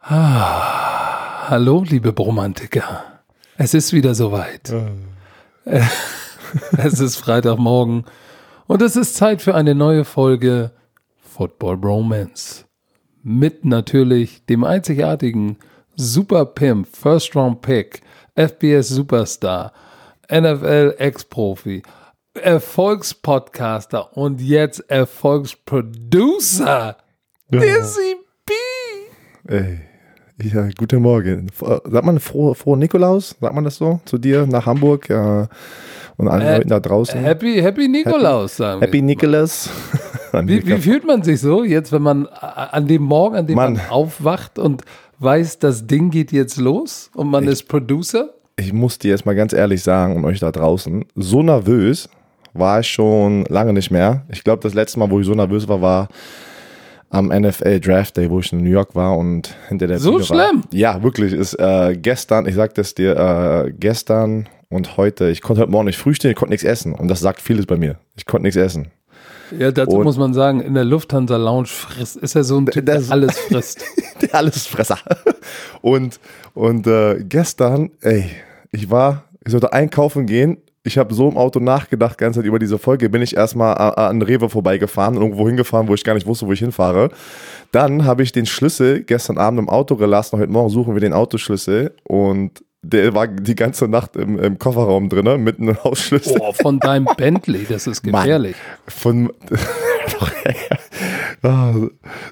Ah, hallo, liebe Bromantiker. Es ist wieder soweit. Äh, es ist Freitagmorgen und es ist Zeit für eine neue Folge Football Bromance. Mit natürlich dem einzigartigen Super Pimp, First Round Pick, FBS Superstar, NFL Ex-Profi, Erfolgspodcaster und jetzt Erfolgsproducer, Dizzy B. Ey. Ja, guten Morgen. Sagt man frohe, frohe Nikolaus? Sagt man das so zu dir nach Hamburg ja, und allen Äh, Leuten da draußen? Happy, Happy Nikolaus, sagen Happy. Nicholas. Wie, wie fühlt man sich so jetzt, wenn man an dem Morgen, an dem man Mann. aufwacht und weiß, das Ding geht jetzt los und man ist Producer? ich muss dir jetzt mal ganz ehrlich sagen und euch da draußen, so nervös war ich schon lange nicht mehr. Ich glaube, das letzte Mal, wo ich so nervös war, war am NFL Draft Day, wo ich in New York war und hinter der So Bühne schlimm? War. Ja, wirklich. Ist äh, gestern, ich sag das dir, äh, gestern und heute, ich konnte heute Morgen nicht frühstehen, ich konnte nichts essen. Und das sagt vieles bei mir. Ich konnte nichts essen. Ja, dazu Und- muss man sagen, in der Lufthansa Lounge frisst, ist er so ein Typ, der alles frisst. Der Allesfresser. Und, und äh, gestern, ey, ich war, ich sollte einkaufen gehen. Ich habe so im Auto nachgedacht, die ganze Zeit über diese Folge. Bin ich erstmal an Rewe vorbeigefahren, irgendwo hingefahren, wo ich gar nicht wusste, wo ich hinfahre. Dann habe ich den Schlüssel gestern Abend im Auto gelassen. Heute Morgen suchen wir den Autoschlüssel und der war die ganze Nacht im, im Kofferraum drin, mit einem Hausschlüssel. Boah, von deinem Bentley, das ist Mann. gefährlich. Von. Ah,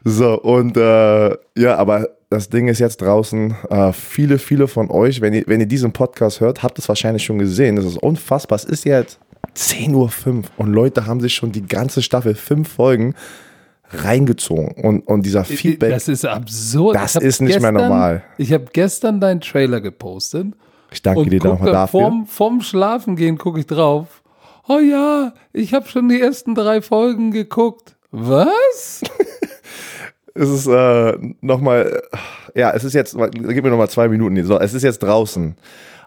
so, und äh, ja, aber das Ding ist jetzt draußen. Äh, viele, viele von euch, wenn ihr, wenn ihr diesen Podcast hört, habt es wahrscheinlich schon gesehen. Das ist unfassbar. Es ist jetzt 10.05 Uhr und Leute haben sich schon die ganze Staffel, fünf Folgen, reingezogen. Und, und dieser Feedback. Das ist absurd. Das ist nicht mehr normal. Ich habe gestern deinen Trailer gepostet ich danke und dir nochmal dafür. vorm, vorm Schlafengehen gucke ich drauf. Oh ja, ich habe schon die ersten drei Folgen geguckt. Was? Es ist äh, nochmal, ja, es ist jetzt, gib mir nochmal zwei Minuten. So, es ist jetzt draußen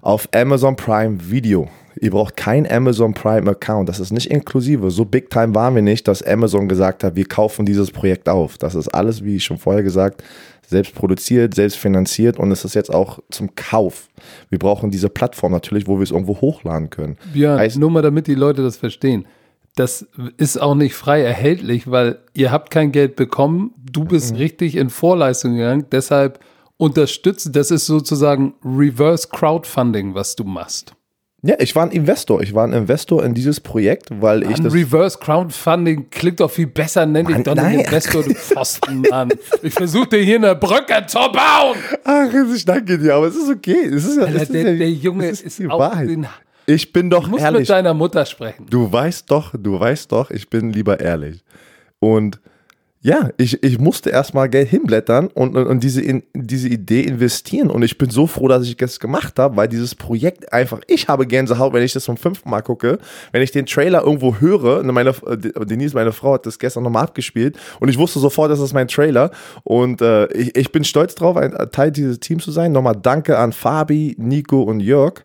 auf Amazon Prime Video. Ihr braucht kein Amazon Prime Account. Das ist nicht inklusive. So big time waren wir nicht, dass Amazon gesagt hat, wir kaufen dieses Projekt auf. Das ist alles, wie schon vorher gesagt, selbst produziert, selbst finanziert und es ist jetzt auch zum Kauf. Wir brauchen diese Plattform natürlich, wo wir es irgendwo hochladen können. Björn, Heißt- nur mal damit die Leute das verstehen. Das ist auch nicht frei erhältlich, weil ihr habt kein Geld bekommen. Du bist Mhm. richtig in Vorleistung gegangen. Deshalb unterstützen, das ist sozusagen Reverse Crowdfunding, was du machst. Ja, ich war ein Investor. Ich war ein Investor in dieses Projekt, weil ich Ein das. Reverse Crowdfunding klingt doch viel besser, nenn dich Mann, doch nicht. Investor, du Pfosten, Mann. Ich versuche dir hier eine Brücke zu bauen. Ach, ich danke dir, aber es ist okay. Es ist ja, Alter, ist der, ja, der Junge ist, Wahrheit. den, Ich bin doch Du musst ehrlich. mit deiner Mutter sprechen. Du weißt doch, du weißt doch, ich bin lieber ehrlich. Und ja, ich, ich musste erstmal Geld hinblättern und, und, und diese, in, diese Idee investieren. Und ich bin so froh, dass ich das gemacht habe, weil dieses Projekt einfach, ich habe Gänsehaut, wenn ich das zum fünften Mal gucke, wenn ich den Trailer irgendwo höre, und meine, äh, Denise, meine Frau, hat das gestern nochmal abgespielt und ich wusste sofort, das ist mein Trailer. Und äh, ich, ich bin stolz drauf, ein Teil dieses Teams zu sein. Nochmal danke an Fabi, Nico und Jörg.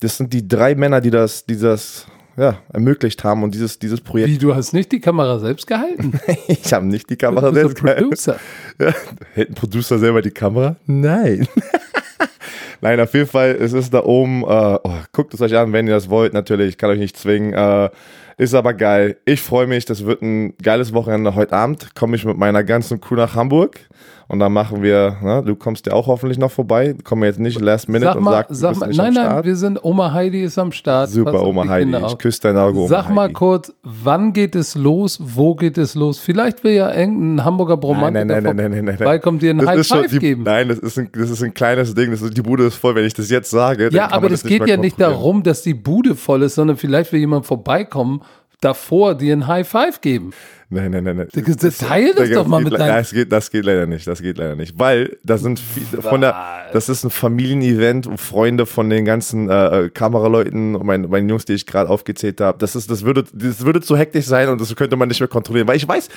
Das sind die drei Männer, die das, die das ja, ermöglicht haben und dieses, dieses Projekt. Wie, du hast nicht die Kamera selbst gehalten? Ich habe nicht die Kamera Du selbst gehalten. Producer. Ja, hält ein Producer selber die Kamera? Nein. Nein, auf jeden Fall, es ist da oben. Äh, oh, guckt es euch an, wenn ihr das wollt. Natürlich, ich kann euch nicht zwingen. Äh, ist aber geil. Ich freue mich. Das wird ein geiles Wochenende. Heute Abend komme ich mit meiner ganzen Crew nach Hamburg. Und dann machen wir, ne, du kommst ja auch hoffentlich noch vorbei. Kommen wir jetzt nicht last minute Sag und mal, sag, du bist mal nicht nein, am nein, Start. wir sind, Oma Heidi ist am Start. Super, Oma Heidi. Ich küsse dein Auge, Oma Sag mal Heidi. kurz, wann geht es los? Wo geht es los? Vielleicht will ja irgendein Hamburger Bromantiker Nein, nein, nein, nein, nein, nein, nein. vorbeikommt, dir Das High Five die, geben. Nein, das ist, ein, das ist ein kleines Ding. Das ist, die Bude ist voll. Wenn ich das jetzt sage, ja, aber das nicht geht ja nicht darum, dass die Bude voll ist, sondern vielleicht will jemand vorbeikommen, davor dir ein High Five geben. Nein, nein, nein, nein. Das- das- teile das doch mal geht mit deinem- Das geht, das geht leider nicht. Das geht leider nicht. Weil das sind viele von der, das ist ein Familienevent, und Freunde von den ganzen äh, äh, Kameraleuten und meinen, meinen Jungs, die ich gerade aufgezählt habe. Das ist, das würde, das würde zu hektisch sein und das könnte man nicht mehr kontrollieren. Weil ich weiß,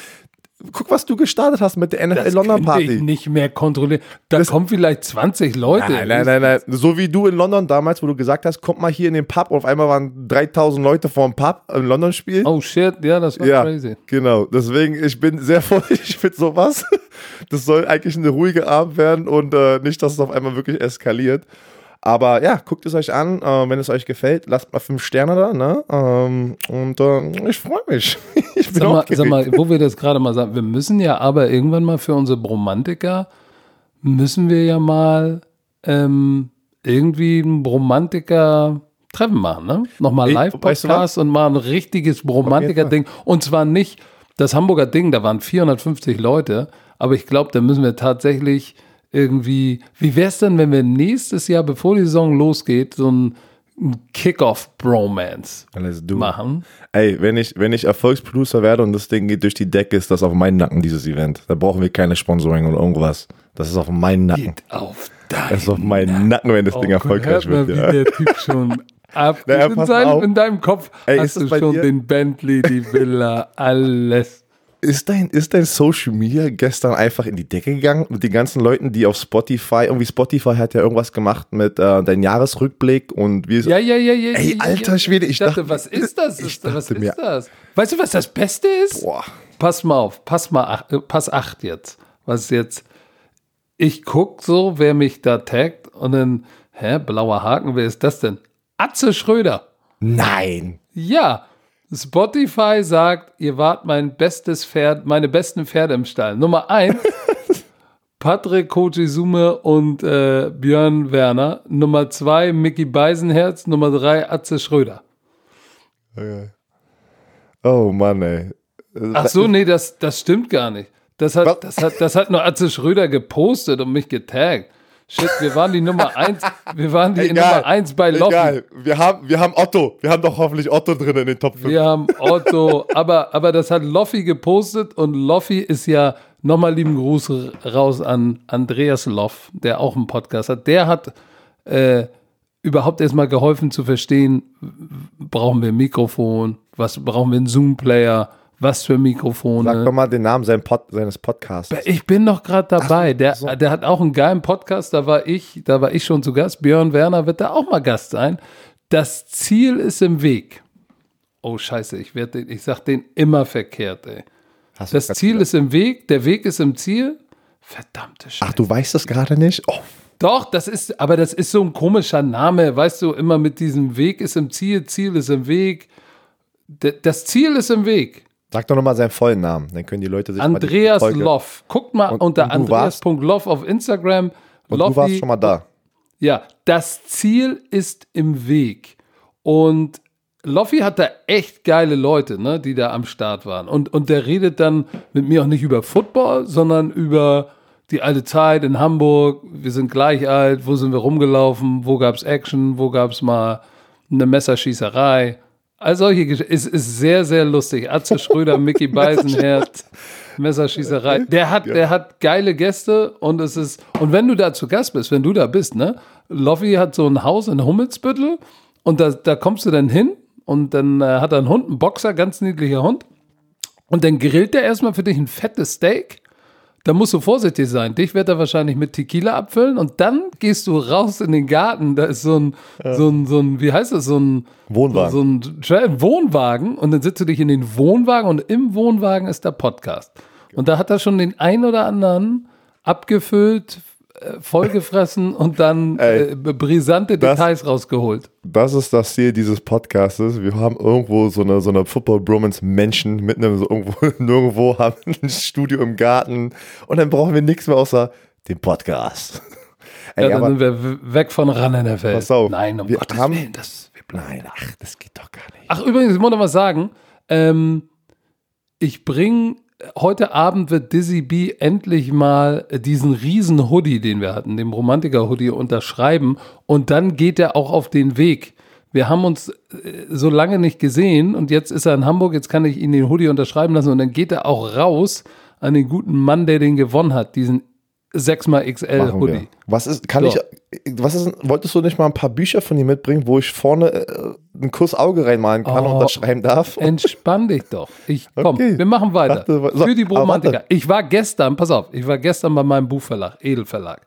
guck, was du gestartet hast mit der NFL Das London könnte ich Party. nicht mehr kontrollieren. Da kommen vielleicht 20 Leute. Nein, nein, nein, nein. So wie du in London damals, wo du gesagt hast, kommt mal hier in den Pub und auf einmal waren 3000 Leute vor dem Pub im London-Spiel. Oh shit, ja, das war ja, crazy. genau. Deswegen, ich bin sehr vorsichtig mit sowas. Das soll eigentlich eine ruhige Abend werden und äh, nicht, dass es auf einmal wirklich eskaliert. Aber ja, guckt es euch an, äh, wenn es euch gefällt, lasst mal fünf Sterne da, ne? Ähm, und äh, ich freue mich. ich bin sag, mal, sag mal, wo wir das gerade mal sagen, wir müssen ja aber irgendwann mal für unsere Bromantiker, müssen wir ja mal ähm, irgendwie ein Bromantiker Treffen machen, ne? Nochmal Live-Podcast weißt du und mal ein richtiges Bromantiker-Ding. Und zwar nicht das Hamburger Ding, da waren 450 Leute, aber ich glaube, da müssen wir tatsächlich irgendwie, wie wäre es denn, wenn wir nächstes Jahr, bevor die Saison losgeht, so ein Kick-Off-Bromance machen. Ey, wenn ich, wenn ich Erfolgsproducer werde und das Ding geht durch die Decke, ist das auf meinen Nacken, dieses Event. Da brauchen wir keine Sponsoring oder irgendwas. Das ist auf meinen Nacken. Geht auf deinen Das ist auf meinen Nacken, wenn das oh, Ding erfolgreich wird. Mal, ja. wie der Typ schon ab. Na, in, seinem, in, deinem Kopf Ey, hast du schon dir? den Bentley, die Villa, alles. Ist dein, ist dein Social Media gestern einfach in die Decke gegangen mit den ganzen Leuten, die auf Spotify, irgendwie Spotify hat ja irgendwas gemacht mit äh, deinem Jahresrückblick und wie Ja, ja, ja, ja. Ey, alter Schwede, ich, ich dachte, dachte, was ist das? Ich dachte was ist das? Weißt du, was das Beste ist? Boah. Pass mal auf, pass mal, ach, äh, pass acht jetzt. Was jetzt? Ich guck so, wer mich da taggt und dann, hä, blauer Haken, wer ist das denn? Atze Schröder. Nein. Ja. Spotify sagt, ihr wart mein bestes Pferd, meine besten Pferde im Stall. Nummer eins, Patrick Kochizume und äh, Björn Werner. Nummer zwei, Mickey Beisenherz. Nummer drei, Atze Schröder. Okay. Oh Mann, ey. Ach so, nee, das, das stimmt gar nicht. Das hat, das, hat, das hat nur Atze Schröder gepostet und mich getaggt. Shit, wir waren die Nummer eins, wir waren die egal, Nummer eins bei Loffi. Egal, wir haben, wir haben Otto. Wir haben doch hoffentlich Otto drin in den Top 5. Wir haben Otto, aber, aber das hat Loffi gepostet und Loffi ist ja, nochmal lieben Gruß raus an Andreas Loff, der auch einen Podcast hat. Der hat äh, überhaupt erstmal geholfen zu verstehen, brauchen wir ein Mikrofon, was brauchen wir einen Zoom-Player, was für Mikrofone. Sag doch mal den Namen Pod, seines Podcasts. Ich bin noch gerade dabei. Ach, der, so. der hat auch einen geilen Podcast. Da war ich, da war ich schon zu Gast. Björn Werner wird da auch mal Gast sein. Das Ziel ist im Weg. Oh Scheiße, ich werde, ich sag den immer verkehrt. Ey. Hast das Ziel gedacht? ist im Weg. Der Weg ist im Ziel. Verdammte Scheiße. Ach, du weißt das gerade nicht? Oh. Doch, das ist, aber das ist so ein komischer Name, weißt du, immer mit diesem Weg ist im Ziel, Ziel ist im Weg. Das Ziel ist im Weg. Sag doch nochmal seinen vollen Namen, dann können die Leute sich Andreas mal Loff. Guckt mal und, unter andreas.loff auf Instagram. Und Loffi, du warst schon mal da. Ja, das Ziel ist im Weg. Und Loffi hat da echt geile Leute, ne, die da am Start waren. Und, und der redet dann mit mir auch nicht über Football, sondern über die alte Zeit in Hamburg. Wir sind gleich alt. Wo sind wir rumgelaufen? Wo gab es Action? Wo gab es mal eine Messerschießerei? All solche Geschichten. Es ist sehr, sehr lustig. Atze Schröder, Mickey Beisenherz, Messerschießerei. Der hat, ja. der hat geile Gäste und es ist, und wenn du da zu Gast bist, wenn du da bist, ne? Loffi hat so ein Haus in Hummelsbüttel und da, da kommst du dann hin und dann äh, hat er einen Hund, einen Boxer, ganz niedlicher Hund. Und dann grillt der erstmal für dich ein fettes Steak da musst du vorsichtig sein. Dich wird er wahrscheinlich mit Tequila abfüllen und dann gehst du raus in den Garten. Da ist so ein, ja. so ein, so ein, wie heißt das, so ein Wohnwagen. So ein Wohnwagen und dann sitzt du dich in den Wohnwagen und im Wohnwagen ist der Podcast. Und da hat er schon den ein oder anderen abgefüllt, vollgefressen und dann Ey, äh, brisante Details das, rausgeholt. Das ist das Ziel dieses Podcastes. Wir haben irgendwo so eine, so eine Football Bromance Menschen mitten so irgendwo, nirgendwo, haben ein Studio im Garten und dann brauchen wir nichts mehr außer den Podcast. Ey, ja, dann sind wir weg von ran in der Welt. Pass auf, Nein, um wir Gottes haben, Willen, das, wir Nein, ach, das geht doch gar nicht. Ach, übrigens, ich muss noch was sagen. Ähm, ich bringe heute Abend wird Dizzy B endlich mal diesen riesen Hoodie, den wir hatten, den Romantiker-Hoodie, unterschreiben. Und dann geht er auch auf den Weg. Wir haben uns äh, so lange nicht gesehen und jetzt ist er in Hamburg, jetzt kann ich ihn den Hoodie unterschreiben lassen. Und dann geht er auch raus an den guten Mann, der den gewonnen hat, diesen 6xL Hoodie. Was ist, kann so. ich, was ist, wolltest du nicht mal ein paar Bücher von dir mitbringen, wo ich vorne äh, einen Kuss Auge reinmalen kann oh, und das schreiben darf? Entspann dich doch. Ich, komm, okay. wir machen weiter. Dachte, so, Für die Romantiker. Ich war gestern, pass auf, ich war gestern bei meinem Buchverlag, Edelverlag.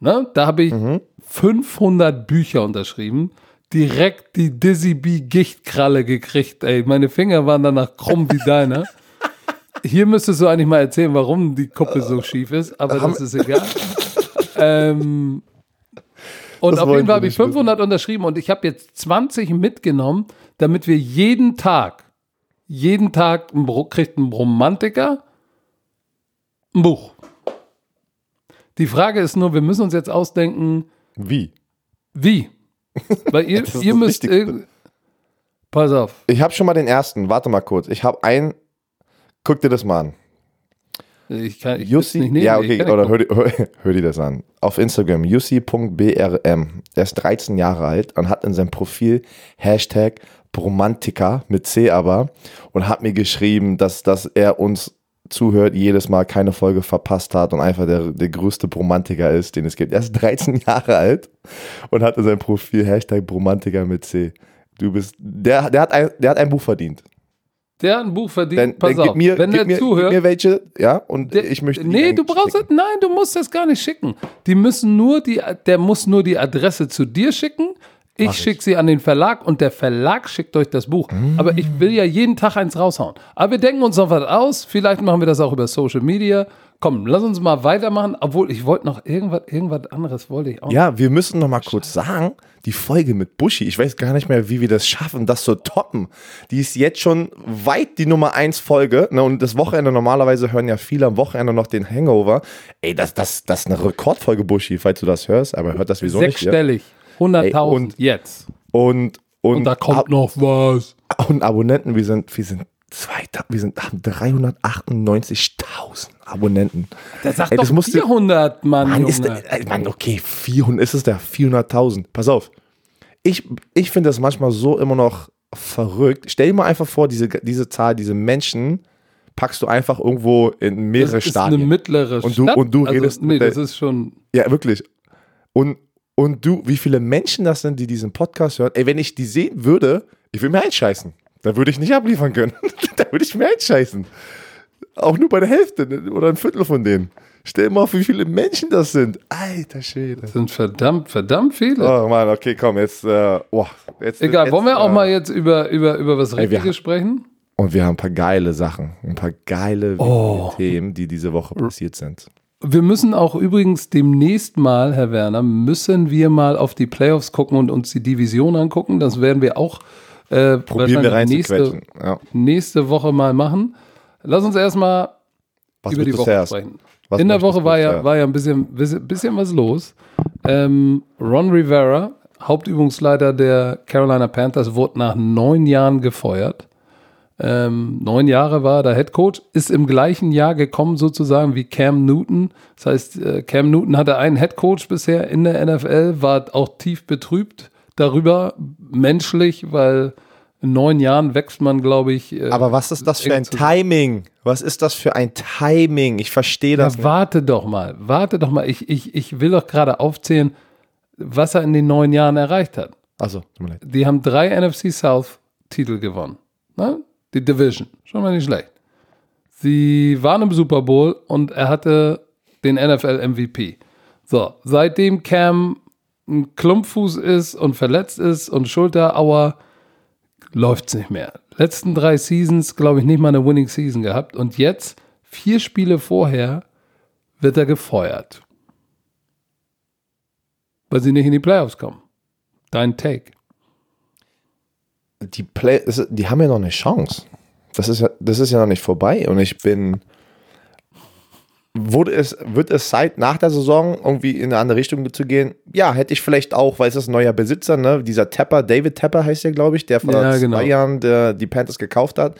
Ne? Da habe ich mhm. 500 Bücher unterschrieben direkt die Dizzy B Gichtkralle gekriegt, ey. Meine Finger waren danach krumm wie deine. Hier müsstest du eigentlich mal erzählen, warum die Kuppe so schief ist, aber das ist egal. ähm, und Das auf jeden Fall habe ich nicht wissen. 500 unterschrieben und ich habe jetzt 20 mitgenommen, damit wir jeden Tag, jeden Tag ein kriegt ein Romantiker ein Buch. Die Frage ist nur, wir müssen uns jetzt ausdenken, Wie? wie. Weil ihr, ihr müsst Pass auf. Ich habe schon mal den ersten. Warte mal kurz. Ich habe einen. Guck dir das mal an. Ich kann ich Jussi, nicht nehmen. ja, okay, oder hör, hör, hör dir das an. Auf Instagram, jussi.brm. Er ist 13 Jahre alt und hat in seinem Profil Hashtag Bromantika mit C aber und hat mir geschrieben, dass, dass er uns zuhört, jedes Mal keine Folge verpasst hat und einfach der, der größte Bromantiker ist, den es gibt. Er ist 13 Jahre alt und hat in seinem Profil Hashtag Bromantiker mit C. Du bist, der, der, hat ein, der hat ein Buch verdient. Der hat ein Buch verdient. Dann, Pass dann auf. mir, wenn der mir, zuhört, gib mir welche, ja, und Der- ich möchte Nee, du brauchst schicken. das, nein, du musst das gar nicht schicken. Die müssen nur die, der muss nur die Adresse zu dir schicken. Ich schicke sie an den Verlag und der Verlag schickt euch das Buch. Aber ich will ja jeden Tag eins raushauen. Aber wir denken uns noch was aus. Vielleicht machen wir das auch über Social Media. Komm, lass uns mal weitermachen. Obwohl, ich wollte noch irgendwas, irgendwas anderes wollte ich auch. Ja, wir müssen noch mal kurz sagen, die Folge mit Buschi, ich weiß gar nicht mehr, wie wir das schaffen, das zu toppen. Die ist jetzt schon weit die Nummer 1 Folge. Ne? Und das Wochenende, normalerweise hören ja viele am Wochenende noch den Hangover. Ey, das, das, das ist eine Rekordfolge, Buschi, falls du das hörst, aber hört das wieso nicht. Sechsstellig. 100.000 Ey, und- jetzt. Und, und, Und da kommt noch was. Ab, und Abonnenten, wir sind, wir sind, 2000, wir sind haben 398.000 Abonnenten. Der sagt Ey, das doch musst du- 400, Mann, Mann, ist, äh, Mann, okay, 400, ist es der 400.000. Pass auf. Ich, ich finde das manchmal so immer noch verrückt. Stell dir mal einfach vor, diese, diese Zahl, diese Menschen packst du einfach irgendwo in mehrere das ist eine mittlere Und du- Stadt. und du also, redest Nee, das der- ist schon. Ja, wirklich. Und, und du, wie viele Menschen das sind, die diesen Podcast hören. Ey, wenn ich die sehen würde, ich würde mir einscheißen. Da würde ich nicht abliefern können. da würde ich mir einscheißen. Auch nur bei der Hälfte oder ein Viertel von denen. Stell dir mal auf, wie viele Menschen das sind. Alter Schwede. Das sind verdammt, verdammt viele. Oh Mann, okay, komm, jetzt, äh, oh, jetzt Egal, jetzt, wollen wir auch äh, mal jetzt über, über, über was Ey, Richtiges sprechen? Und wir haben ein paar geile Sachen, ein paar geile Oh. Themen, die diese Woche passiert sind. Wir müssen auch übrigens demnächst mal, Herr Werner, müssen wir mal auf die Playoffs gucken und uns die Division angucken. Das werden wir auch äh, Probieren wir nächste. Ja. nächste Woche mal machen. Lass uns erstmal Was über die Woche sprechen. Was In der Woche war ja, war ja ein bisschen, bisschen, bisschen was los. Ähm, Ron Rivera, Hauptübungsleiter der Carolina Panthers, wurde nach neun Jahren gefeuert. Ähm, neun Jahre war er der Head Coach, ist im gleichen Jahr gekommen sozusagen wie Cam Newton. Das heißt, äh, Cam Newton hatte einen Head Coach bisher in der NFL, war auch tief betrübt darüber, menschlich, weil neun Jahren wächst man, glaube ich. äh, Aber was ist das für ein. Timing? Was ist das für ein Timing? Ich verstehe das Ja, nicht. warte doch mal, warte doch mal. Ich, ich, ich will doch gerade aufzählen, was er in den neun Jahren erreicht hat. Also. Die haben drei NFC South Titel gewonnen. Ne? Die Division. Schon mal nicht schlecht. Sie waren im Super Bowl und er hatte den NFL MVP. So, seitdem Cam ein Klumpfuß ist und verletzt ist und Schulterauer, läuft's nicht mehr. Letzten drei Seasons, glaube ich, nicht mal eine Winning Season gehabt. Und jetzt, vier Spiele vorher, wird er gefeuert. Weil sie nicht in die Playoffs kommen. Dein Take. Die, Play die haben ja noch eine Chance. Das ist, ja, das ist ja noch nicht vorbei. Und ich bin. Wurde es, wird es Zeit, nach der Saison irgendwie in eine andere Richtung zu gehen? Ja, hätte ich vielleicht auch, weil es ist ein neuer Besitzer, ne? Dieser Tepper, David Tepper heißt der, glaube ich, der vor Ja, zwei genau. Jahren der, die Panthers gekauft hat.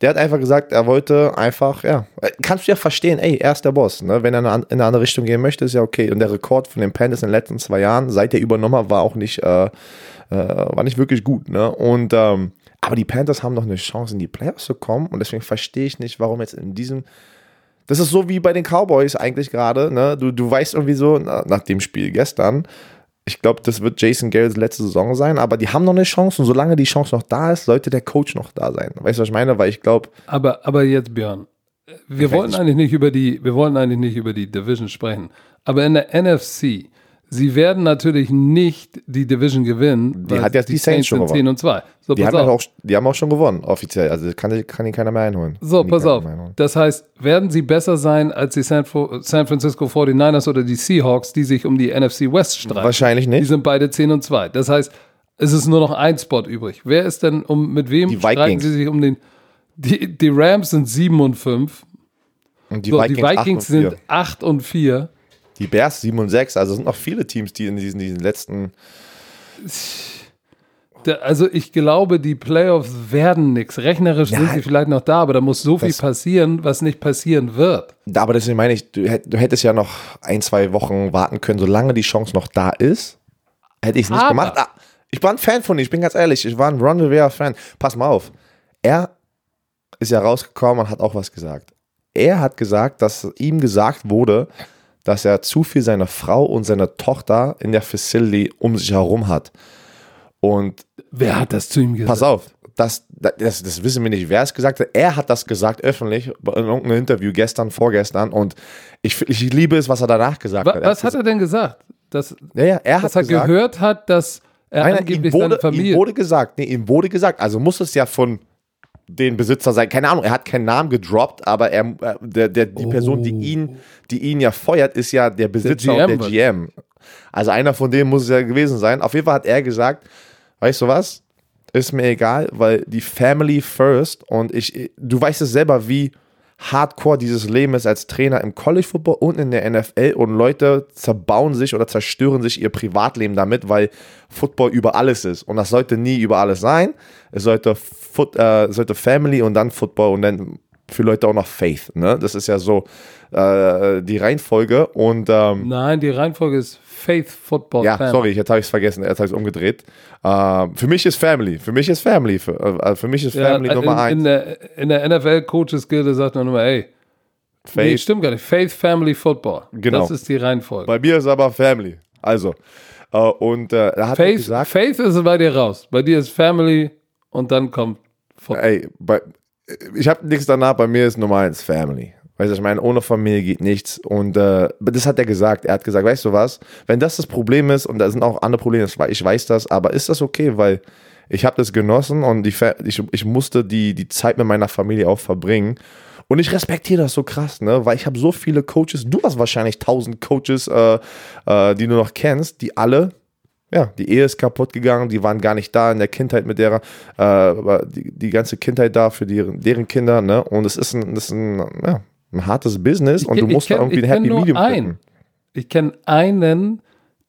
Der hat einfach gesagt, er wollte einfach, ja, kannst du ja verstehen, ey, er ist der Boss, ne? Wenn er in eine, an- in eine andere Richtung gehen möchte, ist ja okay. Und der Rekord von den Panthers in den letzten zwei Jahren, seit er übernommen hat, war auch nicht, äh, äh, war nicht wirklich gut, ne? Und, ähm, aber die Panthers haben noch eine Chance, in die Playoffs zu kommen. Und deswegen verstehe ich nicht, warum jetzt in diesem. Das ist so wie bei den Cowboys eigentlich gerade. Ne? Du, du weißt irgendwie so, na, nach dem Spiel gestern, ich glaube, das wird Jason Garretts letzte Saison sein, aber die haben noch eine Chance. Und solange die Chance noch da ist, sollte der Coach noch da sein. Weißt du, was ich meine? Weil ich glaube, Aber, aber jetzt, Björn, wir wollten eigentlich nicht über die, wir wollten eigentlich nicht über die Division sprechen. Aber in der NFC Sie werden natürlich nicht die Division gewinnen. Die hat jetzt die Saints schon sind 10 und 2. So, Die haben, auch, die haben auch schon gewonnen, offiziell. Also kann, kann ihn keiner mehr einholen. So, pass auf. Das heißt, werden sie besser sein als die San, San Francisco 49ers oder die Seahawks, die sich um die NFC West streiten? Wahrscheinlich Die nicht. sind beide 10 und 2. Das heißt, es ist nur noch ein Spot übrig. Wer ist denn um mit wem Die streiten Vikings. sie sich um den die, die Rams sind 7 und 5. Und die so, Vikings, die Vikings acht und vier. sind 8 und 4. Die Bears 7 und 6. Also es sind noch viele Teams, die in diesen, diesen letzten. Also ich glaube, die Playoffs werden nichts. Rechnerisch sind Ja. sie vielleicht noch da, aber da muss so viel passieren, was nicht passieren wird. Aber deswegen meine ich, du, hätt- du hättest ja noch ein, zwei Wochen warten können, solange die Chance noch da ist. Hätte ich es nicht gemacht. Ah, ich war ein Fan von ihm, ich bin ganz ehrlich. Ich war ein Ron Rivera-Fan. Pass mal auf. Er ist ja rausgekommen und hat auch was gesagt. Er hat gesagt, dass ihm gesagt wurde, dass er zu viel seine Frau und seine Tochter in der Facility um sich herum hat. Und Wer hat das zu ihm gesagt? Pass auf, das, das, das wissen wir nicht, wer es gesagt hat. Er hat das gesagt öffentlich in irgendeinem Interview gestern, vorgestern und ich, ich liebe es, was er danach gesagt Wa hat. was hat er denn gesagt? Dass, Ja, ja, er dass hat er gesagt, gehört hat, dass er nein, nein, ihm, angeblich wurde, seine Familie. ihm wurde gesagt, nee, ihm wurde gesagt, also muss es ja von den Besitzer sein. Keine Ahnung, er hat keinen Namen gedroppt, aber er, äh, der, der, die Person, die ihn, die ihn ja feuert, ist ja der Besitzer GM und der GM. Also einer von denen muss es ja gewesen sein. Auf jeden Fall hat er gesagt, weißt du was? Ist mir egal, weil die Family first und ich, du weißt es selber, wie hardcore dieses Leben ist als Trainer im College Football und in der NFL und Leute zerbauen sich oder zerstören sich ihr Privatleben damit, weil Football über alles ist. Und das sollte nie über alles sein. Es sollte, Foot, äh, sollte Family und dann Football. Und dann für Leute auch noch Faith. Ne? Das ist ja so äh, die Reihenfolge und ähm, Nein, die Reihenfolge ist Faith Football ja, Family. sorry, jetzt habe ich es vergessen, jetzt habe ich es umgedreht. Ähm, für mich ist Family, für mich ist Family, für, äh, für mich ist Ja, Family in, Nummer eins. in der, in der NFL-Coaches-Gilde sagt man immer, ey, nee, Faith. stimmt gar nicht. Faith Family Football. Genau. Das ist die Reihenfolge. Bei mir ist aber Family. Also, äh, und äh, er hat Faith, gesagt, Faith ist bei dir raus. Bei dir ist Family und dann kommt Football. ey, bei, ich habe nichts danach, bei mir ist Nummer eins Family. Weißt du, ich meine, ohne Familie geht nichts. Und äh, das hat er gesagt. Er hat gesagt, weißt du was, wenn das das Problem ist, und da sind auch andere Probleme, ich weiß- ich das, aber ist das okay, weil ich habe das genossen und Fa- ich, ich musste die, die Zeit mit meiner Familie auch verbringen. Und ich respektiere das so krass, ne? Weil ich habe so viele Coaches, du hast wahrscheinlich tausend Coaches, äh, äh, die du noch kennst, die alle ja, die Ehe ist kaputt gegangen, die waren gar nicht da in der Kindheit mit derer, äh, die, die ganze Kindheit da für deren, deren Kinder, ne? Und es ist ein, das ist ein, ja, ein hartes Business und Ich- du ich musst da kenn- irgendwie ein Happy Medium finden. Ich kenne einen,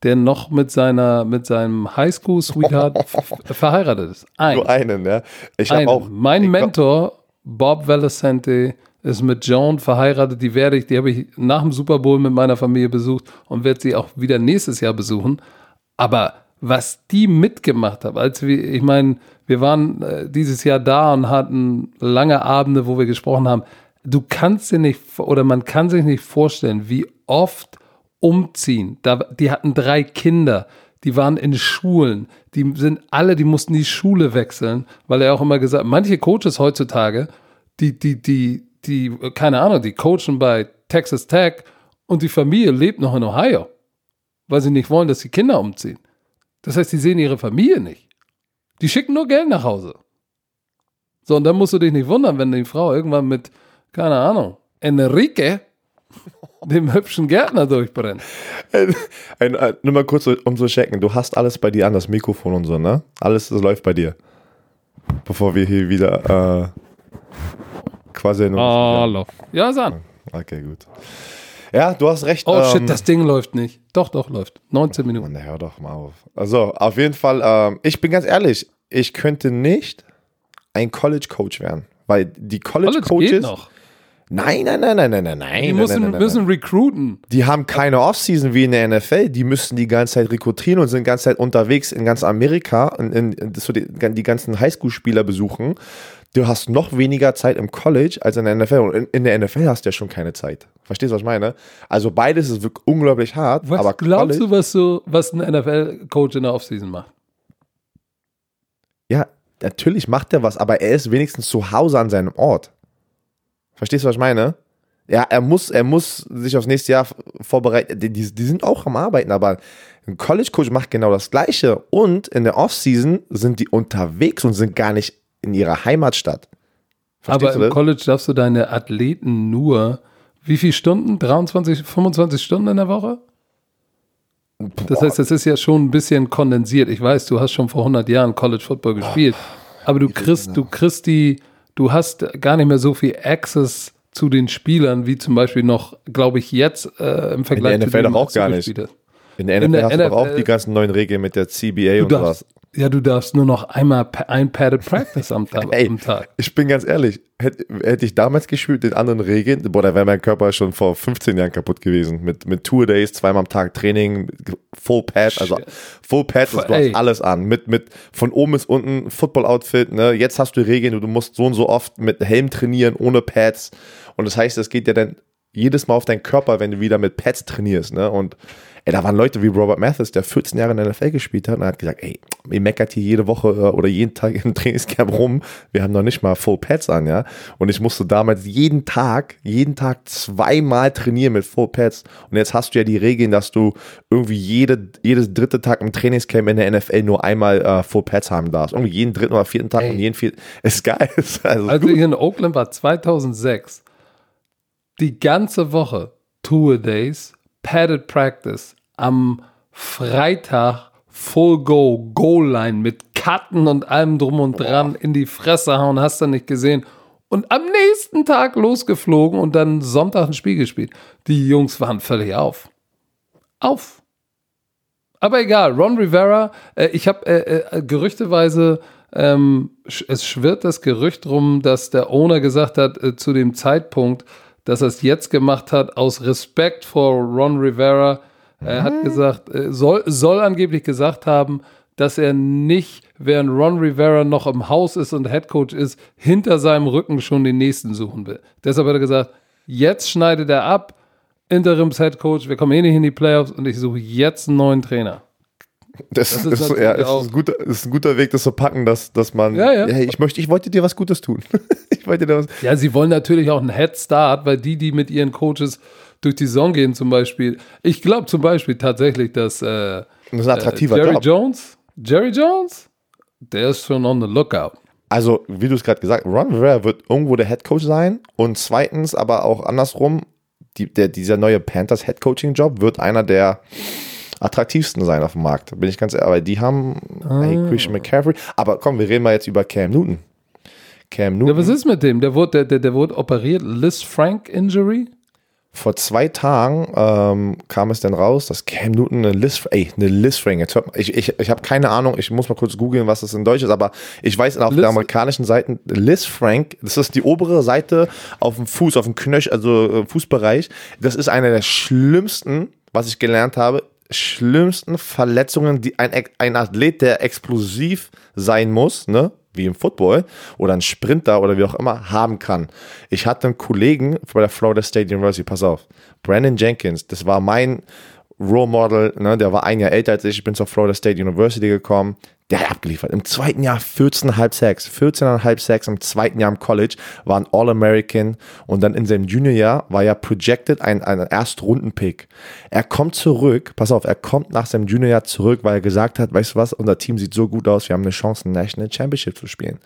der noch mit seiner mit seinem Highschool-Sweetheart f- verheiratet ist. Ein. Nur einen, ja. Ich habe einen. auch. mein ich Mentor, Bob Valesente, ist mit Joan verheiratet. Die werde ich, die habe ich nach dem Super Bowl mit meiner Familie besucht und werde sie auch wieder nächstes Jahr besuchen. Aber was die mitgemacht haben, als wir, ich meine, wir waren äh, dieses Jahr da und hatten lange Abende, wo wir gesprochen haben. Du kannst dir nicht, oder man kann sich nicht vorstellen, wie oft umziehen. Da, die hatten drei Kinder, die waren in Schulen, die sind alle, die mussten die Schule wechseln, weil er auch immer gesagt, manche Coaches heutzutage, die, die, die, die, keine Ahnung, die coachen bei Texas Tech und die Familie lebt noch in Ohio, weil sie nicht wollen, dass die Kinder umziehen. Das heißt, die sehen ihre Familie nicht. Die schicken nur Geld nach Hause. So, und dann musst du dich nicht wundern, wenn die Frau irgendwann mit, keine Ahnung, Enrique, dem hübschen Gärtner durchbrennt. Ein, ein, nur mal kurz, um zu checken. Du hast alles bei dir an, das Mikrofon und so, ne? Alles das läuft bei dir. Bevor wir hier wieder äh, quasi. Hallo. Ja, ist an. Okay, gut. Ja, du hast recht. Oh ähm, shit, das Ding läuft nicht. Doch, doch, läuft. 19 Minuten. Mann, hör doch mal auf. Also, auf jeden Fall, ähm, ich bin ganz ehrlich, ich könnte nicht ein College-Coach werden. Weil die College geht College-Coaches. noch. Nein, nein, nein, nein, nein, nein, nein. Die müssen, nein, nein, müssen recruiten. Die haben keine Offseason wie in der NFL. Die müssen die ganze Zeit rekrutieren und sind die ganze Zeit unterwegs in ganz Amerika und in, in, die ganzen Highschool-Spieler besuchen. Du hast noch weniger Zeit im College als in der NFL. Und in, in der NFL hast du ja schon keine Zeit. Verstehst du, was ich meine? Also beides ist wirklich unglaublich hart. Was aber glaubst College, du, was, so, was ein NFL-Coach in der Offseason macht? Ja, natürlich macht er was, aber er ist wenigstens zu Hause an seinem Ort. Verstehst du, was ich meine? Ja, er muss, er muss sich aufs nächste Jahr vorbereiten. Die, die, die sind auch am Arbeiten, aber Ein College Coach macht genau das Gleiche und in der Offseason sind die unterwegs und sind gar nicht in ihrer Heimatstadt. Aber im College darfst du deine Athleten nur, wie viele Stunden? 23, 25 Stunden in der Woche? Das heißt, das ist ja schon ein bisschen kondensiert. Ich weiß, du hast schon vor 100 Jahren College Football gespielt, aber du kriegst, du kriegst die, du hast gar nicht mehr so viel Access zu den Spielern, wie zum Beispiel noch, glaube ich, jetzt äh, im Vergleich in der NFL zu doch auch gar nicht. In der NFL In der hast du doch auch NFL die ganzen neuen Regeln mit der CBA und sowas. Ja, du darfst nur noch einmal ein Padded Practice am Tag. Ey, am Tag. ich bin ganz ehrlich, hätte, hätte ich damals gespielt in anderen Regeln, boah, da wäre mein Körper schon vor 15 Jahren kaputt gewesen. Mit, mit Tour Days, zweimal am Tag Training, Full Pad, also Full Pad, ist, du hast alles an. Mit, mit von oben bis unten Football-Outfit, ne? Jetzt hast du Regeln, du musst so und so oft mit Helm trainieren, ohne Pads. Und das heißt, es geht ja dann jedes Mal auf deinen Körper, wenn du wieder mit Pads trainierst, ne? Und ey, da waren Leute wie Robert Mathis, der 14 Jahre in der NFL gespielt hat und hat gesagt, ey, ihr meckert hier jede Woche äh, oder jeden Tag im Trainingscamp rum. Wir haben noch nicht mal Full Pads an, ja. Und ich musste damals jeden Tag, jeden Tag zweimal trainieren mit Full Pads. Und jetzt hast du ja die Regeln, dass du irgendwie jede, jedes dritte Tag im Trainingscamp in der NFL nur einmal äh, Full Pads haben darfst. Irgendwie jeden dritten oder vierten Tag Ey. und jeden vierten. Ist geil. Ist also Als ich in Oakland war, 2006, die ganze Woche Tour Days, Padded Practice, am Freitag Full Go, Goal Line mit Cutten und allem drum und dran in die Fresse hauen, hast du nicht gesehen. Und am nächsten Tag losgeflogen und dann Sonntag ein Spiel gespielt. Die Jungs waren völlig auf. Auf. Aber egal, Ron Rivera, äh, ich habe äh, äh, gerüchteweise, ähm, es schwirrt das Gerücht rum, dass der Owner gesagt hat, äh, zu dem Zeitpunkt, dass er es jetzt gemacht hat, aus Respekt vor Ron Rivera, er hat gesagt, äh, soll, soll angeblich gesagt haben, dass er nicht, während Ron Rivera noch im Haus ist und Headcoach ist, hinter seinem Rücken schon den nächsten suchen will. Deshalb hat er gesagt, jetzt schneidet er ab, Interims-Headcoach, wir kommen eh nicht in die Playoffs und ich suche jetzt einen neuen Trainer. Das, Das ist ist, ja, ist, ein guter, ist ein guter Weg, das zu packen, dass, dass man. Ja, ja. Hey, ich, möchte, ich wollte dir was Gutes tun. ich wollte dir was. Ja, sie wollen natürlich auch einen Head Start, weil die, die mit ihren Coaches durch die Saison gehen, zum Beispiel, ich glaube zum Beispiel tatsächlich, dass äh, Das ist ein attraktiver Jerry Job. Jones, Jerry Jones, der ist schon on the lookout. Also, wie du es gerade gesagt hast, Ron Rivera wird irgendwo der Head Coach sein und zweitens, aber auch andersrum, die, der, dieser neue Panthers Head Coaching Job wird einer der attraktivsten sein auf dem Markt. Bin ich ganz ehrlich, weil die haben hey, Christian McCaffrey. Aber komm, wir reden mal jetzt über Cam Newton. Cam Ja, Newton. was ist mit dem? Der wurde, der, der, der wurde operiert, Liz Frank Injury. Vor zwei Tagen ähm, kam es dann raus, dass Cam Newton eine List, ey, eine Listring, jetzt hört mal, ich, ich, ich habe keine Ahnung, ich muss mal kurz googeln, was das in Deutsch ist, aber ich weiß auf Liz- der amerikanischen Seite, Liz Frank, das ist die obere Seite auf dem Fuß, auf dem Knöchel, also äh, Fußbereich, das ist eine der schlimmsten, was ich gelernt habe, schlimmsten Verletzungen, die ein, ein Athlet, der explosiv sein muss, ne, wie im Football oder ein Sprinter oder wie auch immer haben kann. Ich hatte einen Kollegen bei der Florida State University, pass auf, Brandon Jenkins, das war mein Role Model, ne, der war ein Jahr älter als ich, ich bin zur Florida State University gekommen, der hat abgeliefert. Im zweiten Jahr 14,5 Sacks, 14,5 Sacks im zweiten Jahr im College, war ein All-American und dann in seinem Junior-Jahr war ja projected ein, ein Erstrunden-Pick. Er kommt zurück, pass auf, er kommt nach seinem Junior-Jahr zurück, weil er gesagt hat, weißt du was, unser Team sieht so gut aus, wir haben eine Chance, ein National Championship zu spielen.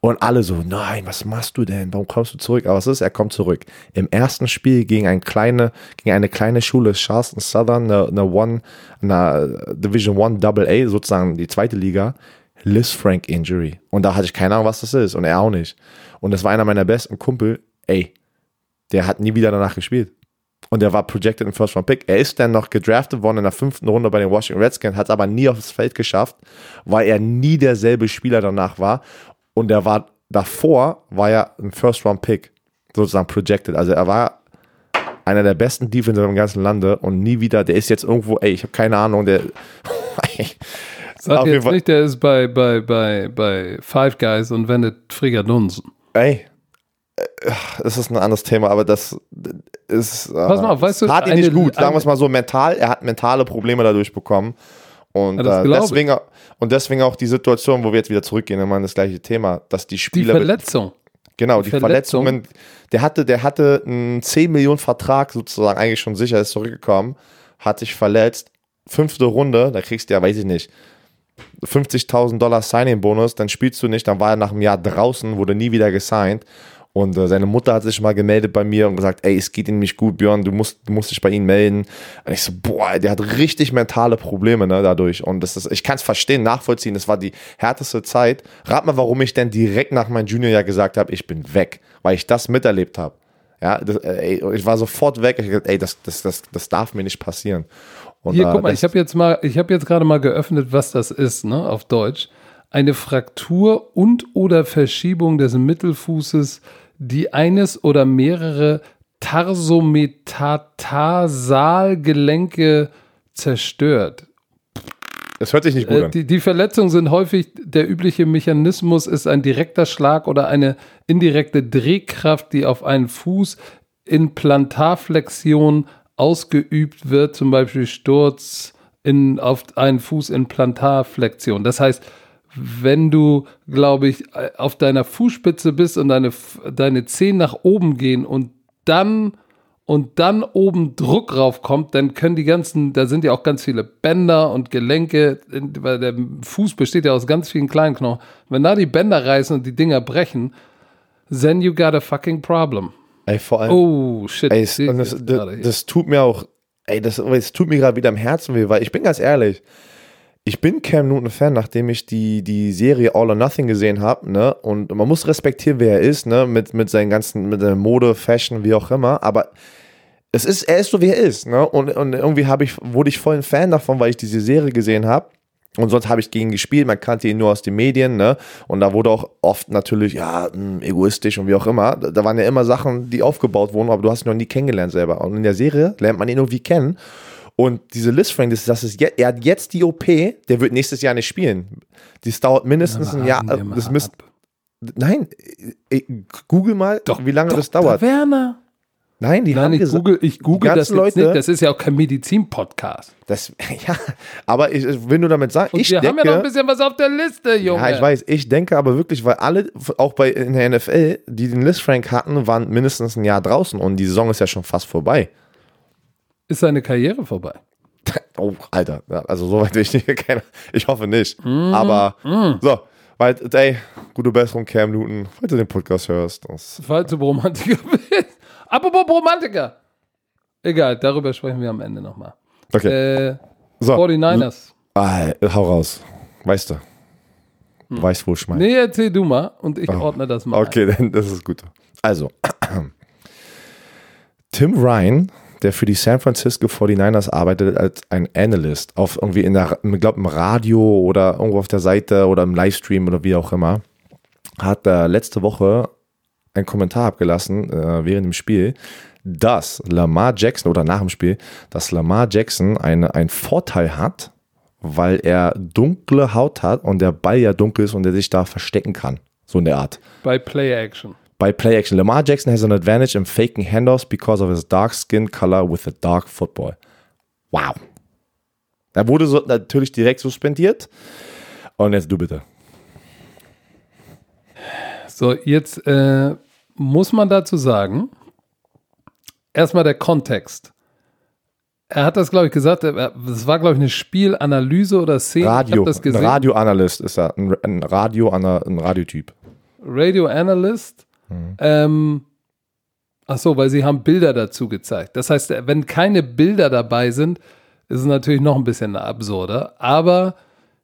Und alle so, nein, was machst du denn? Warum kommst du zurück? Aber was ist? Er kommt zurück. Im ersten Spiel gegen, ein kleine, gegen eine kleine Schule, Charleston Southern, eine, eine One, eine Division One Double A, sozusagen die zweite Liga, Liz Frank Injury. Und da hatte ich keine Ahnung, was das ist. Und er auch nicht. Und das war einer meiner besten Kumpel. Ey, der hat nie wieder danach gespielt. Und der war projected im First Round Pick. Er ist dann noch gedraftet worden in der fünften Runde bei den Washington Redskins, hat es aber nie aufs Feld geschafft, weil er nie derselbe Spieler danach war. Und er war davor, war er ein First Round Pick, sozusagen projected. Also er war einer der besten Defensive im ganzen Lande und nie wieder, der ist jetzt irgendwo, ey, ich habe keine Ahnung, der. Sag jetzt Fall- nicht, der ist bei, bei, bei, bei Five Guys und wendet Frikadunsen. ey, äh, das ist ein anderes Thema, aber das ist. äh, Pass mal auf, weißt du, tat ihn eine- nicht gut, sagen wir es mal so, mental, er hat mentale Probleme dadurch bekommen. Und, Ja, äh, deswegen, und deswegen auch die Situation, wo wir jetzt wieder zurückgehen, immer in das gleiche Thema, dass die Die Spieler. Verletzung. Genau, die Verletzung. Verletzungen. Der hatte, der hatte einen 10 Millionen Vertrag sozusagen eigentlich schon sicher, ist zurückgekommen, hat sich verletzt fünfte Runde, da kriegst du ja, weiß ich nicht, 50.000 Dollar Signing-Bonus, dann spielst du nicht, dann war er nach einem Jahr draußen, wurde nie wieder gesigned. Und äh, seine Mutter hat sich mal gemeldet bei mir und gesagt, ey, es geht ihm nicht gut, Björn, du musst, du musst dich bei ihm melden. Und ich so, boah, der hat richtig mentale Probleme ne, dadurch. Und das ist, ich kann es verstehen, nachvollziehen, das war die härteste Zeit. Rat mal, warum ich denn direkt nach meinem Juniorjahr gesagt habe, ich bin weg, weil ich das miterlebt habe. Ja, das, äh, ey, ich war sofort weg. Ich gesagt, ey, das, das, das, das darf mir nicht passieren. Und, Hier, äh, guck mal, ich habe jetzt mal, ich habe jetzt gerade mal geöffnet, was das ist, ne, auf Deutsch. Eine Fraktur und oder Verschiebung des Mittelfußes die eines oder mehrere Tarsometatarsalgelenke zerstört. Das hört sich nicht gut äh, an. Die, die Verletzungen sind häufig, der übliche Mechanismus ist ein direkter Schlag oder eine indirekte Drehkraft, die auf einen Fuß in Plantarflexion ausgeübt wird, zum Beispiel Sturz in, auf einen Fuß in Plantarflexion. Das heißt, wenn du, glaube ich, auf deiner Fußspitze bist und deine, deine Zehen nach oben gehen und dann und dann oben Druck raufkommt, dann können die ganzen, da sind ja auch ganz viele Bänder und Gelenke, weil der Fuß besteht ja aus ganz vielen kleinen Knochen. Wenn da die Bänder reißen und die Dinger brechen, then you got a fucking problem. Ey, vor allem. Oh, shit. Ey, das, das, das, tut mir auch, ey, das, das tut mir gerade wieder im Herzen weh, weil ich bin ganz ehrlich, ich bin Cam Newton-Fan, nachdem ich die, die Serie All or Nothing gesehen habe, ne? Und man muss respektieren, wer er ist, ne? Mit, mit seinen ganzen, mit der Mode, Fashion, wie auch immer. Aber es ist, er ist so, wie er ist, ne? Und, und irgendwie ich, wurde ich voll ein Fan davon, weil ich diese Serie gesehen habe. Und sonst habe ich gegen gespielt, man kannte ihn nur aus den Medien, ne? Und da wurde auch oft natürlich, ja, hm, egoistisch und wie auch immer. Da waren ja immer Sachen, die aufgebaut wurden, aber du hast ihn noch nie kennengelernt selber. Und in der Serie lernt man ihn irgendwie kennen. Und diese Liz Frank, das, das ist jetzt, er hat jetzt die OP, der wird nächstes Jahr nicht spielen. Das dauert mindestens ja, ein Jahr. Das müsst, nein, äh, google mal, doch, wie lange Dr. das dauert. Werner. Nein, die Nein, haben ich gesagt, google, ich google das Leute, nicht. Das ist ja auch kein Medizin-Podcast. Das, ja, aber ich, wenn du damit sagst, ich wir denke, haben ja noch ein bisschen was auf der Liste, Junge. Ja, ich weiß. Ich denke aber wirklich, weil alle, auch bei in der NFL, die den Liz Frank hatten, waren mindestens ein Jahr draußen und die Saison ist ja schon fast vorbei. Ist seine Karriere vorbei? Oh, Alter, also so weit will ich nicht. Ich hoffe nicht. Mm, Aber mm. so, weil, ey, gute Besserung, Cam Newton, falls du den Podcast hörst. Das, falls du Bromantiker bist. Apropos Bromantiker. Egal, darüber sprechen wir am Ende nochmal. Okay. Äh, so. 49ers. Ah, hau raus. Weißt du. Hm. Weißt, wo ich meine. Nee, erzähl du mal und ich oh. ordne das mal. Okay, ein. das ist gut. Also, Tim Ryan der für die San Francisco 49ers arbeitet als ein Analyst auf irgendwie in der, ich glaube im Radio oder irgendwo auf der Seite oder im Livestream oder wie auch immer, hat äh, letzte Woche einen Kommentar abgelassen äh, während dem Spiel, dass Lamar Jackson oder nach dem Spiel, dass Lamar Jackson eine, einen Vorteil hat, weil er dunkle Haut hat und der Ball ja dunkel ist und er sich da verstecken kann. So in der Art. Bei Play Action by play action. Lamar Jackson has an advantage in faking handoffs because of his dark skin color with a dark football. Wow. Er wurde so natürlich direkt suspendiert. Und jetzt du bitte. So, jetzt äh, muss man dazu sagen, erstmal der Kontext. Er hat das, glaube ich, gesagt, das war, glaube ich, eine Spielanalyse oder Szene. Radio, das gesehen. ein Radioanalyst ist er, ein, ein, Radio, ein Radiotyp. Radio Analyst Mhm. Ähm, ach so, weil sie haben Bilder dazu gezeigt. Das heißt, wenn keine Bilder dabei sind, ist es natürlich noch ein bisschen absurder. Aber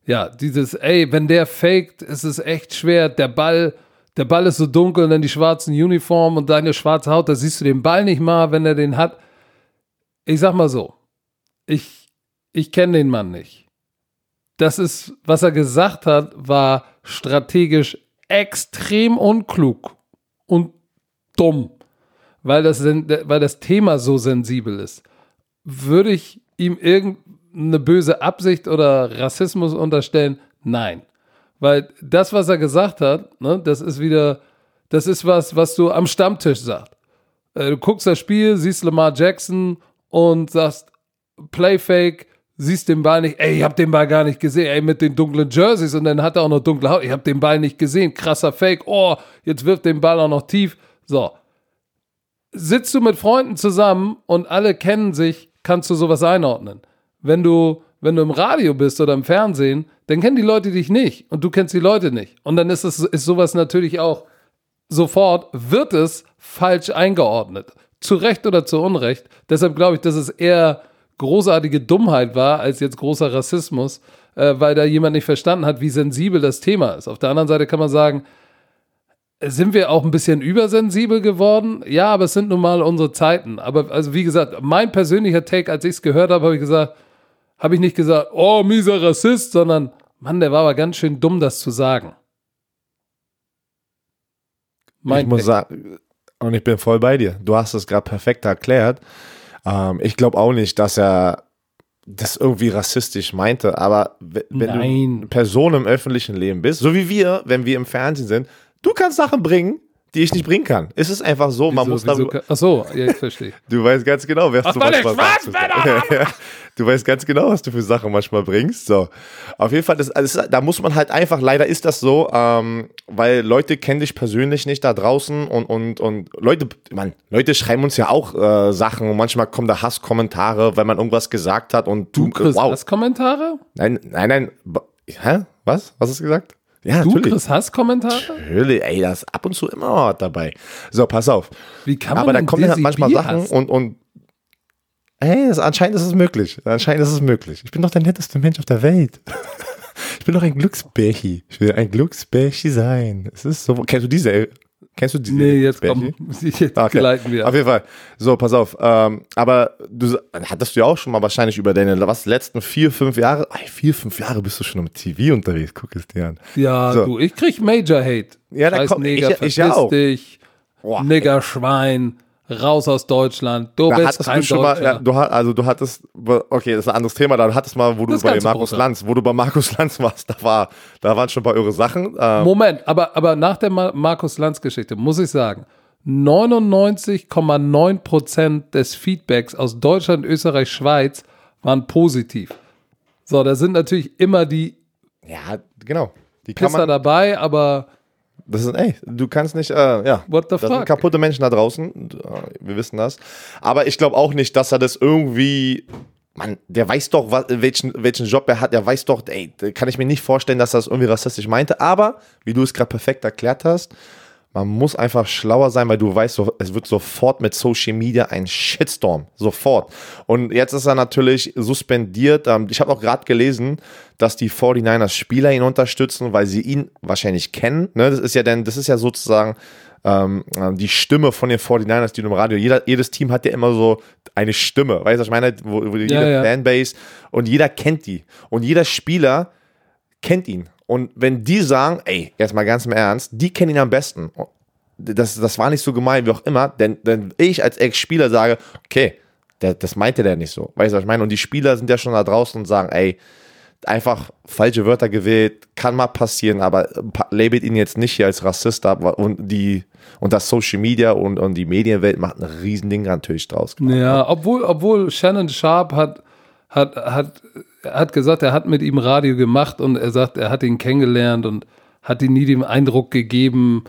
ja, dieses, ey, wenn der faked, ist es echt schwer. Der Ball, der Ball ist so dunkel und dann die schwarzen Uniformen und deine schwarze Haut, da siehst du den Ball nicht mal, wenn er den hat. Ich sag mal so, ich, ich kenne den Mann nicht. Das ist, was er gesagt hat, war strategisch extrem unklug und dumm, weil das, weil das Thema so sensibel ist. Würde ich ihm irgendeine böse Absicht oder Rassismus unterstellen? Nein. Weil das, was er gesagt hat, ne, das ist wieder, das ist was, was du am Stammtisch sagst. Äh, du guckst das Spiel, siehst Lamar Jackson und sagst Playfake, siehst den Ball nicht, ey, ich hab den Ball gar nicht gesehen, ey, mit den dunklen Jerseys und dann hat er auch noch dunkle Haut, ich hab den Ball nicht gesehen, krasser Fake, oh, jetzt wirft den Ball auch noch tief. So. Sitzt du mit Freunden zusammen und alle kennen sich, kannst du sowas einordnen. Wenn du wenn du im Radio bist oder im Fernsehen, dann kennen die Leute dich nicht und du kennst die Leute nicht. Und dann ist, es, ist sowas natürlich auch sofort, wird es falsch eingeordnet. Zu Recht oder zu Unrecht. Deshalb glaube ich, dass es eher großartige Dummheit war als jetzt großer Rassismus, äh, weil da jemand nicht verstanden hat, wie sensibel das Thema ist. Auf der anderen Seite kann man sagen, sind wir auch ein bisschen übersensibel geworden? Ja, aber es sind nun mal unsere Zeiten. Aber also wie gesagt, mein persönlicher Take, als ich es gehört habe, habe ich gesagt, habe ich nicht gesagt, oh, mieser Rassist, sondern, Mann, der war aber ganz schön dumm, das zu sagen. Mein ich muss sagen, und ich bin voll bei dir. Du hast es gerade perfekt erklärt. Ähm, ich glaube auch nicht, dass er das irgendwie rassistisch meinte, aber wenn Nein. du eine Person im öffentlichen Leben bist, so wie wir, wenn wir im Fernsehen sind, du kannst Sachen bringen, die ich nicht bringen kann. Es ist einfach so, man muss wieso, Ach so, ja, ich verstehe. Du weißt ganz genau, wer du manchmal ja, Du weißt ganz genau, was du für Sachen manchmal bringst. So, auf jeden Fall, das, also, da muss man halt einfach. Leider ist das so, ähm, weil Leute kennen dich persönlich nicht da draußen und und und Leute, man, Leute schreiben uns ja auch äh, Sachen und manchmal kommen da Hasskommentare, weil man irgendwas gesagt hat und du, du kriegst wow. Hasskommentare? Nein, nein, nein. Hä? Was? Was hast du gesagt? Ja, du natürlich. kriegst Hasskommentare? Natürlich, ey, das ist ab und zu immer dabei. So, pass auf. Wie kann man Aber da kommen dann manchmal Sachen und, und ey, das, anscheinend ist es möglich. Anscheinend ist es möglich. Ich bin doch der netteste Mensch auf der Welt. Ich bin doch ein Glücksbärchi. Ich will ein Glücksbärchi sein. Es ist so. Kennst du diese Kennst du die? Nee, jetzt komm, jetzt okay. gleiten wir. Auf jeden Fall. So, pass auf. Ähm, aber du hattest du ja auch schon mal wahrscheinlich über deine was letzten vier, fünf Jahre. Ey, vier, fünf Jahre bist du schon im TV unterwegs. Guck es dir an. Ja, so. du, ich krieg Major Hate. Ja, da kommt Neger, ich, ich ja auch. dich. Boah, Nigger, Schwein raus aus Deutschland. Du da bist kein du schon mal, ja, du also du hattest, okay, das ist ein anderes Thema, da hattest mal, wo du bei Markus Lanz, wo du bei Markus Lanz warst, da war, da waren schon ein paar eure Sachen. Ähm. Moment, aber, aber nach der Markus Lanz Geschichte muss ich sagen, 99,9 Prozent des Feedbacks aus Deutschland, Österreich, Schweiz waren positiv. So, da sind natürlich immer die ja, genau. Die Pisser dabei, aber das ist, ey, du kannst nicht, äh, ja. What the das fuck? sind kaputte Menschen da draußen. Wir wissen das. Aber ich glaube auch nicht, dass er das irgendwie. Mann, der weiß doch, was, welchen, welchen Job er hat. Der weiß doch, ey, kann ich mir nicht vorstellen, dass er das irgendwie rassistisch meinte. Aber, wie du es gerade perfekt erklärt hast, man muss einfach schlauer sein, weil du weißt, es wird sofort mit Social Media ein Shitstorm. Sofort. Und jetzt ist er natürlich suspendiert. Ähm, ich habe auch gerade gelesen, dass die 49ers Spieler ihn unterstützen, weil sie ihn wahrscheinlich kennen. Ne, das ist ja denn, das ist ja sozusagen ähm, die Stimme von den 49ers, die du im Radio, jeder, jedes Team hat ja immer so eine Stimme. Weißt du, was ich meine? Wo, wo jede ja, ja. Fanbase und jeder kennt die. Und jeder Spieler kennt ihn. Und wenn die sagen, ey, jetzt mal ganz im Ernst, die kennen ihn am besten. Das, das war nicht so gemein, wie auch immer, denn, denn ich als Ex-Spieler sage, okay, der, das meinte der nicht so. Weißt du, was ich meine? Und die Spieler sind ja schon da draußen und sagen, ey, einfach falsche Wörter gewählt, kann mal passieren, aber labelt ihn jetzt nicht hier als Rassist ab und die und das Social Media und, und die Medienwelt macht ein Riesending natürlich draus. Ja, obwohl, obwohl Shannon Sharp hat, hat, hat hat gesagt, er hat mit ihm Radio gemacht und er sagt, er hat ihn kennengelernt und hat ihm nie den Eindruck gegeben,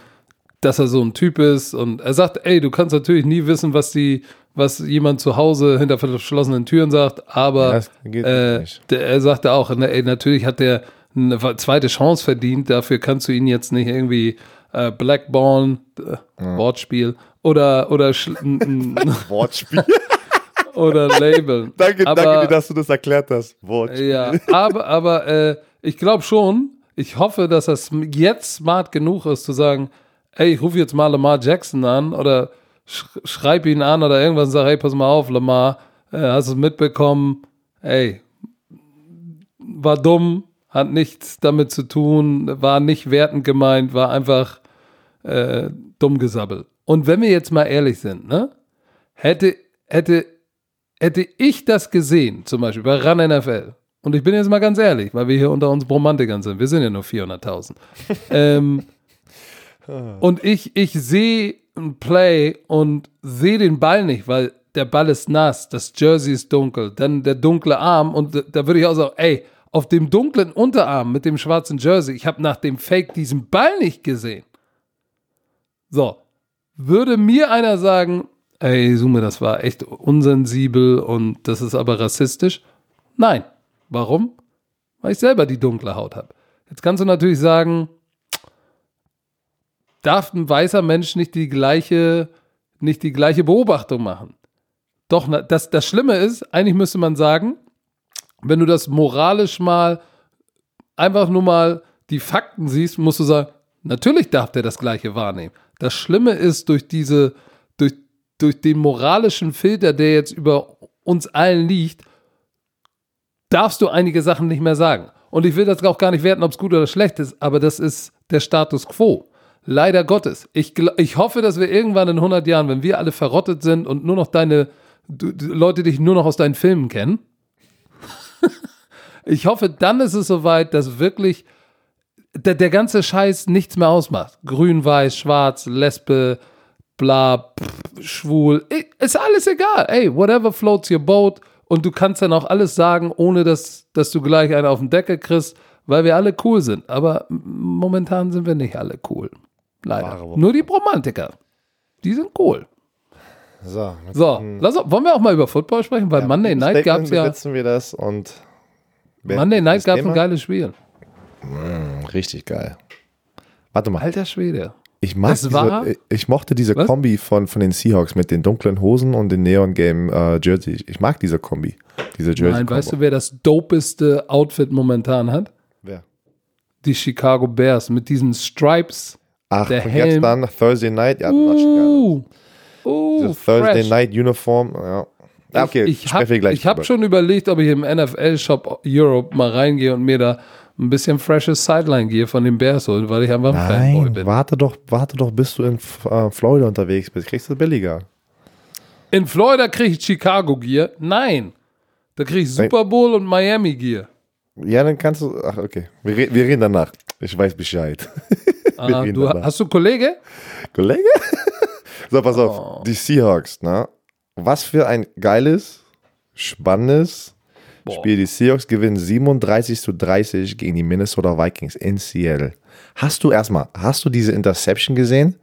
dass er so ein Typ ist. Und er sagt, ey, du kannst natürlich nie wissen, was die, was jemand zu Hause hinter verschlossenen Türen sagt, aber ja, äh, der, er sagte auch, ey, natürlich hat er eine zweite Chance verdient, dafür kannst du ihn jetzt nicht irgendwie äh, Blackborn, äh, ja. Wortspiel, oder, oder Wortspiel oder labeln. danke, aber, danke dir, dass du das erklärt hast. Wortspiel. Ja, aber, aber äh, ich glaube schon, ich hoffe, dass das jetzt smart genug ist, zu sagen, ey, ich rufe jetzt mal Lamar Jackson an oder sch schreib ihn an oder irgendwas und sag, hey, pass mal auf, Lamar, äh, hast du es mitbekommen? Ey, war dumm, hat nichts damit zu tun, war nicht wertend gemeint, war einfach äh, dumm gesabbelt. Und wenn wir jetzt mal ehrlich sind, ne, hätte, hätte hätte ich das gesehen, zum Beispiel bei RAN NFL, und ich bin jetzt mal ganz ehrlich, weil wir hier unter uns Bromantikern sind, wir sind ja nur 400.000. ähm, und ich, ich sehe ein Play und sehe den Ball nicht, weil der Ball ist nass, das Jersey ist dunkel, dann der dunkle Arm und da würde ich auch sagen, ey, auf dem dunklen Unterarm mit dem schwarzen Jersey, ich habe nach dem Fake diesen Ball nicht gesehen. So, würde mir einer sagen, ey, Sume, das war echt unsensibel und das ist aber rassistisch. Nein, Warum? Weil ich selber die dunkle Haut habe. Jetzt kannst du natürlich sagen, darf ein weißer Mensch nicht die gleiche, nicht die gleiche Beobachtung machen? Doch, das, das Schlimme ist, eigentlich müsste man sagen, wenn du das moralisch mal einfach nur mal die Fakten siehst, musst du sagen, natürlich darf der das Gleiche wahrnehmen. Das Schlimme ist, durch diese, durch, den moralischen Filter, der jetzt über uns allen liegt, darfst du einige Sachen nicht mehr sagen. Und ich will das auch gar nicht werten, ob es gut oder schlecht ist, aber das ist der Status quo. Leider Gottes. Ich, ich hoffe, dass wir irgendwann in 100 Jahren, wenn wir alle verrottet sind und nur noch deine du, du, Leute dich nur noch aus deinen Filmen kennen, ich hoffe, dann ist es soweit, dass wirklich der, der ganze Scheiß nichts mehr ausmacht. Grün, weiß, schwarz, Lesbe, bla, pff, schwul, ist alles egal. Ey, whatever floats your boat. Und du kannst dann auch alles sagen, ohne dass, dass du gleich einen auf den Deckel kriegst, weil wir alle cool sind. Aber momentan sind wir nicht alle cool. Leider. Nur die Romantiker. Die sind cool. So, so lass, wollen wir auch mal über Football sprechen? Weil ja, Monday Night gab es ja. wir das und Monday Night gab es ein geiles Spiel. Mm, richtig geil. Warte mal. Alter Schwede. Ich, mag diese, ich mochte diese Was? Kombi von, von den Seahawks mit den dunklen Hosen und den Neon Game äh, Jersey. Ich mag diese Kombi. Diese Jersey. Nein, weißt du, wer das dopeste Outfit momentan hat? Wer? Die Chicago Bears mit diesen Stripes. Ach, der Helm. jetzt dann Thursday Night. Ja, uh, uh, Thursday fresh. Night Uniform. Ja. Okay, ich, ich habe hab schon überlegt, ob ich im NFL-Shop Europe mal reingehe und mir da ein bisschen freshes Sideline-Gear von den Bears holen, weil ich einfach ein Nein, Fanboy bin. Warte doch, warte doch, bis du in äh, Florida unterwegs bist. Kriegst du billiger. In Florida kriege ich Chicago-Gear? Nein. Da kriege ich Super Bowl und Miami-Gear. Ja, dann kannst du. Ach, okay. Wir, wir reden danach. Ich weiß Bescheid. Ah, du, hast du Kollege? Kollege? so, pass oh. auf. Die Seahawks, ne? Was für ein geiles, spannendes Boah. Spiel. Die Seahawks gewinnen 37 zu 30 gegen die Minnesota Vikings in Seattle. Hast du erstmal, hast du diese Interception gesehen?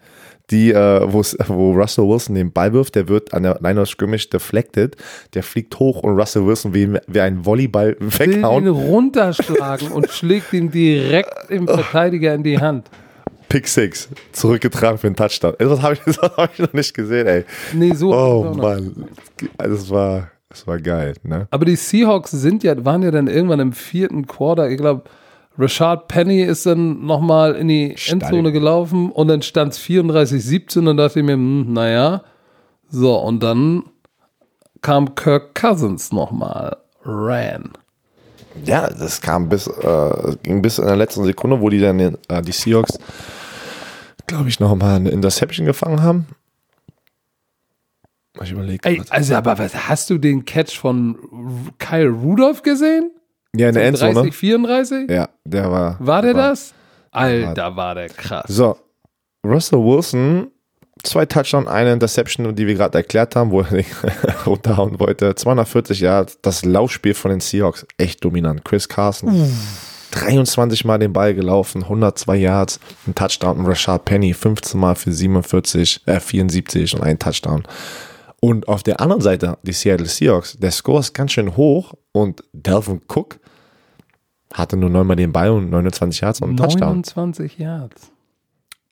Die, äh, wo Russell Wilson den Ball wirft, der wird an der Line of Scrimmage deflected, der fliegt hoch und Russell Wilson wie, wie ein Volleyball weghauen. Will ihn runterschlagen und schlägt ihn direkt im Verteidiger in die Hand. Pick Six, zurückgetragen für einen Touchdown. Das habe ich, hab ich noch nicht gesehen, ey. Nee, so. Oh Mann, das war, das war geil, ne? Aber die Seahawks sind ja, waren ja dann irgendwann im vierten Quarter, ich glaube, Rashad Penny ist dann nochmal in die Endzone gelaufen und dann stand es 34-17 und dachte ich mir, hm, naja. So, und dann kam Kirk Cousins nochmal, ran. Ja, das kam bis, äh, ging bis in der letzten Sekunde, wo die dann äh, die Seahawks, glaube ich, nochmal eine Interception gefangen haben. Ich überlege. Also, aber was, hast du den Catch von Kyle Rudolph gesehen? Ja, in der Endzone. 30, 34? Ja, der war. War der war, das? Alter, war der krass. So, Russell Wilson, zwei Touchdown, eine Interception, die wir gerade erklärt haben, wo er runterhauen wollte. 240 Jahre, das Laufspiel von den Seahawks, echt dominant. Chris Carson. Uff. 23 Mal den Ball gelaufen, 102 Yards, ein Touchdown und Rashad Penny 15 Mal für 47, äh, 74 und ein Touchdown. Und auf der anderen Seite, die Seattle Seahawks, der Score ist ganz schön hoch und Delvin Cook hatte nur neunmal den Ball und 29 Yards und einen Touchdown. 29 Yards.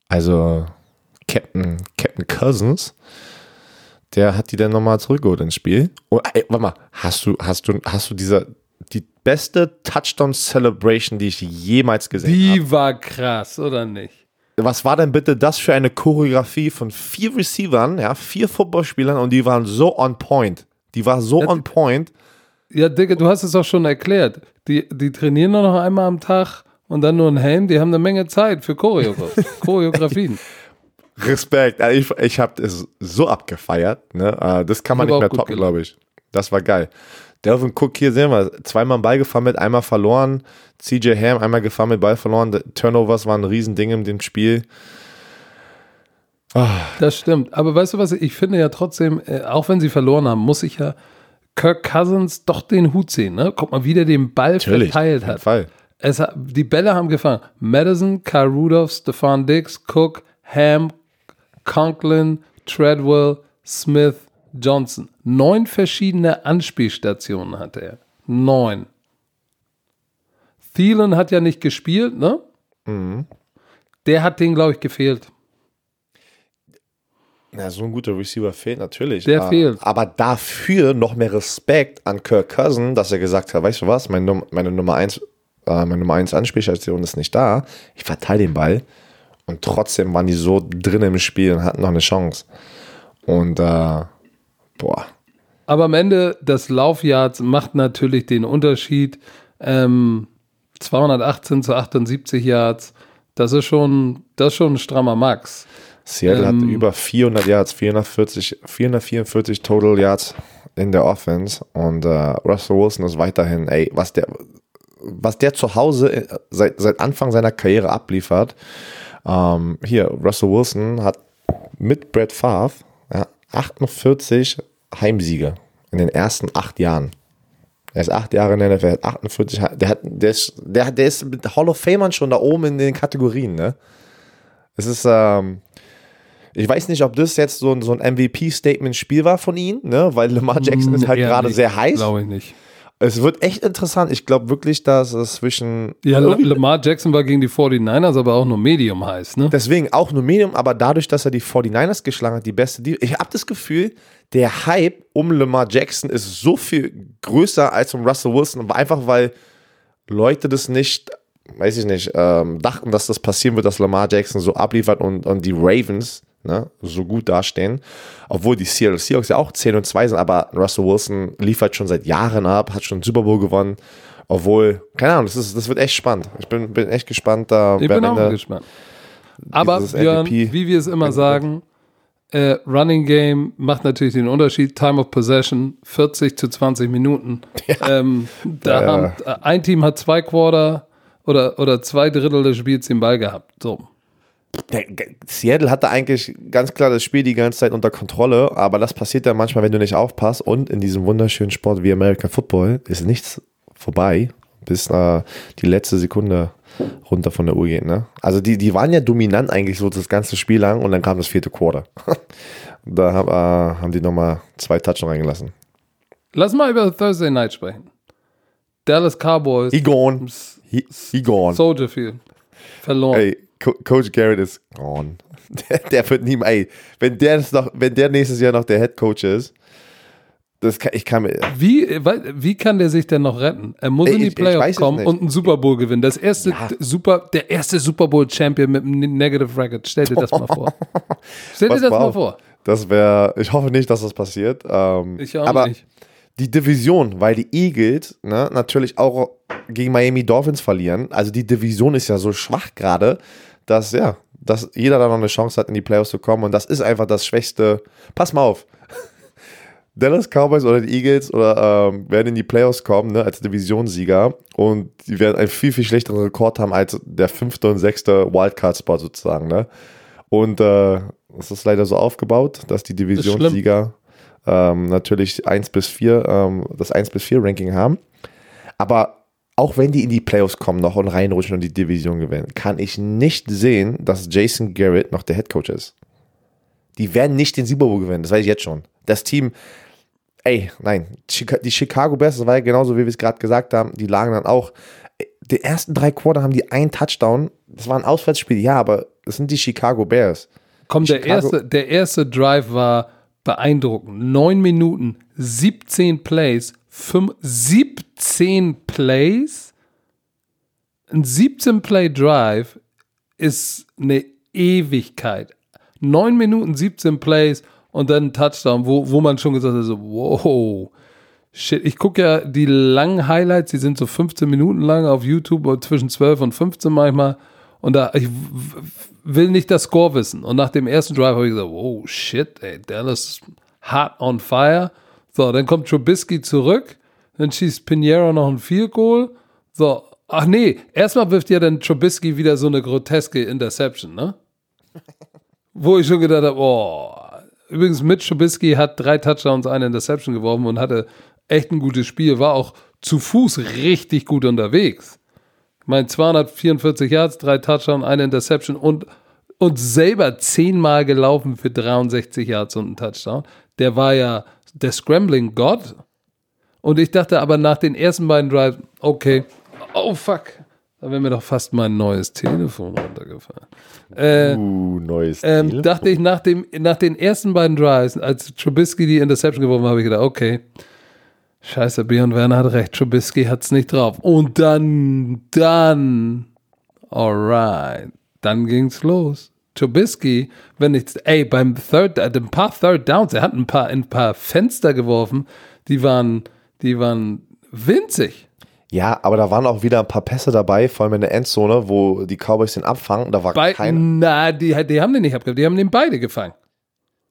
Also Captain, Captain Cousins, der hat die dann nochmal zurückgeholt ins Spiel. Und ey, warte mal, hast du, hast du, hast du diese, die beste Touchdown Celebration, die ich jemals gesehen habe? Die hab? war krass, oder nicht? Was war denn bitte das für eine Choreografie von vier Receivern, ja, vier Footballspielern und die waren so on point. Die war so ja, on point. Ja, Digga, du hast es auch schon erklärt. Die, die trainieren nur noch einmal am Tag und dann nur ein Helm. Die haben eine Menge Zeit für Choreograf Choreografien. Respekt. Also ich, ich habe es so abgefeiert. Ne? Äh, das kann man nicht mehr toppen, glaube ich. Das war geil. Delvin Cook, hier sehen wir, zweimal Ball gefahren einmal verloren. CJ Ham einmal gefahren mit Ball verloren. Turnovers waren ein Riesending in dem Spiel. Oh. Das stimmt. Aber weißt du was, ich finde ja trotzdem, äh, auch wenn sie verloren haben, muss ich ja Kirk Cousins doch den Hut sehen. Ne? Guck mal, wie der den Ball Natürlich, verteilt hat. Fall. Es, die Bälle haben gefangen. Madison, Kyle Rudolph, Stefan Dix, Cook, Ham, Conklin, Treadwell, Smith, Johnson. Neun verschiedene Anspielstationen hatte er. Neun. Thielen hat ja nicht gespielt, ne? Mhm. Der hat den, glaube ich, gefehlt. Ja, so ein guter Receiver fehlt natürlich. Der aber, fehlt. Aber dafür noch mehr Respekt an Kirk Cousin, dass er gesagt hat, weißt du was, meine, Num meine Nummer 1 äh, meine Nummer 1 Anspielstation ist nicht da. Ich verteile den Ball. Und trotzdem waren die so drin im Spiel und hatten noch eine Chance. Und äh, boah. Aber am Ende des Laufjahrs macht natürlich den Unterschied. Ähm, 218 zu 78 Yards, das ist schon, das ist schon ein strammer Max. Seattle Ähm, hat über 400 Yards, 440, 444 Total Yards in der Offense und äh, Russell Wilson ist weiterhin, ey, was der, was der zu Hause äh, seit, seit Anfang seiner Karriere abliefert. Ähm, hier, Russell Wilson hat mit Brett Favre 48 Heimsiege in den ersten acht Jahren. Er ist acht Jahre in der NFL, hat 48, He- der, hat, der, ist, der, der ist mit Hall of Famern schon da oben in den Kategorien, ne? Es ist, ähm, ich weiß nicht, ob das jetzt so ein, so ein MVP-Statement-Spiel war von ihm, ne? weil Lamar Jackson ist halt gerade sehr heiß. Glaube ich nicht. Es wird echt interessant. Ich glaube wirklich, dass es zwischen. Ja, Lamar Jackson war gegen die 49ers, aber auch nur Medium heiß, ne? Deswegen auch nur Medium, aber dadurch, dass er die 49ers geschlagen hat, die beste. Die ich habe das Gefühl, der Hype um Lamar Jackson ist so viel größer als um Russell Wilson, aber einfach weil Leute das nicht, weiß ich nicht, ähm, dachten, dass das passieren wird, dass Lamar Jackson so abliefert und, und die Ravens ne, so gut dastehen. Obwohl die Seattle Seahawks ja auch 10 und 2 sind, aber Russell Wilson liefert schon seit Jahren ab, hat schon Super Bowl gewonnen. Obwohl, keine Ahnung, das, ist, das wird echt spannend. Ich bin, bin echt gespannt, da Ich bin auch Ende- gespannt. Aber Björn, wie wir es immer sagen, äh, Running Game macht natürlich den Unterschied. Time of Possession 40 zu 20 Minuten. Ähm, da Ja. haben, äh, ein Team hat zwei Quarter oder, oder zwei Drittel des Spiels den Ball gehabt. So. Seattle hatte eigentlich ganz klar das Spiel die ganze Zeit unter Kontrolle, aber das passiert dann manchmal, wenn du nicht aufpasst. Und in diesem wunderschönen Sport wie American Football ist nichts vorbei, bis äh, die letzte Sekunde runter von der Uhr geht. Ne? Also die, die waren ja dominant eigentlich so das ganze Spiel lang und dann kam das vierte Quarter. da hab, äh, haben die nochmal zwei Touchdowns reingelassen. Lass mal über Thursday Night sprechen. Dallas Cowboys, He gone. He, he gone. Soldier Field, verloren. Ey, Co Coach Garrett ist gone. Der, der wird nie ey, wenn der, noch, wenn der nächstes Jahr noch der Head Coach ist, das kann, ich kann mir, Wie, wie kann der sich denn noch retten? Er muss Ey, in die ich- ich Playoffs kommen und einen Super Bowl gewinnen. Das erste Super, der erste Super Bowl Champion mit einem Negative Record. Stell dir das mal vor. Stell dir das mal vor. das wäre, ich hoffe nicht, dass das passiert. Ähm, Ich auch aber nicht. die Division, weil die Eagles ne, natürlich auch gegen Miami Dolphins verlieren. Also die Division ist ja so schwach gerade, dass ja, dass jeder da noch eine Chance hat, in die Playoffs zu kommen. Und das ist einfach das Schwächste. Pass mal auf. Dallas Cowboys oder die Eagles oder ähm, werden in die Playoffs kommen ne, als Divisionssieger und die werden einen viel, viel schlechteren Rekord haben als der fünfte und sechste Wildcard-Spot sozusagen. Ne? Und äh, es ist leider so aufgebaut, dass die Divisionssieger ähm, natürlich 1 bis 4, ähm, das 1 bis 4 Ranking haben. Aber auch wenn die in die Playoffs kommen noch und reinrutschen und die Division gewinnen, kann ich nicht sehen, dass Jason Garrett noch der Head Coach ist. Die werden nicht den Super Bowl gewinnen, das weiß ich jetzt schon. Das Team, ey, nein, die Chicago Bears, das war ja genauso, wie wir es gerade gesagt haben, die lagen dann auch. Die ersten drei Quarter haben die einen Touchdown. Das war ein Auswärtsspiel, ja, aber das sind die Chicago Bears. Komm, der erste, der erste Drive war beeindruckend. Neun Minuten, 17 Plays, fünf, 17 Plays. Ein 17-Play-Drive ist eine Ewigkeit. Neun Minuten, 17 Plays und dann ein Touchdown, wo, wo man schon gesagt hat, so, wow, shit. Ich gucke ja die langen Highlights, die sind so 15 Minuten lang auf YouTube, zwischen 12 und 15 manchmal. Und da, ich will nicht das Score wissen. Und nach dem ersten Drive habe ich gesagt, wow, shit, ey, Dallas hot on fire. So, dann kommt Trubisky zurück, dann schießt Pinheiro noch ein Field Goal. So, ach nee, erstmal wirft ja dann Trubisky wieder so eine groteske Interception, ne? Wo ich schon gedacht habe, oh, übrigens Mitch Trubisky hat drei Touchdowns, eine Interception geworfen und hatte echt ein gutes Spiel, war auch zu Fuß richtig gut unterwegs. Ich meine, 244 Yards, drei Touchdowns, eine Interception und, und selber zehnmal gelaufen für 63 Yards und einen Touchdown. Der war ja der Scrambling God. Und ich dachte aber nach den ersten beiden Drives, okay, oh fuck, Da wäre mir doch fast mein neues Telefon runtergefallen. Äh, uh, neues ähm, Telefon. dachte ich nach, dem, nach den ersten beiden Drives, als Trubisky die Interception geworfen hat, habe ich gedacht, okay, scheiße, Björn Werner hat recht, Trubisky hat es nicht drauf. Und dann, dann, alright, dann ging's los. Trubisky, wenn ich, ey, beim Third, äh, ein paar Third Downs, er hat ein paar, ein paar Fenster geworfen, die waren, die waren winzig. Ja, aber da waren auch wieder ein paar Pässe dabei, vor allem in der Endzone, wo die Cowboys den abfangen. Da war Bei, kein. na, die, die haben den nicht abgefangen, die haben den beide gefangen.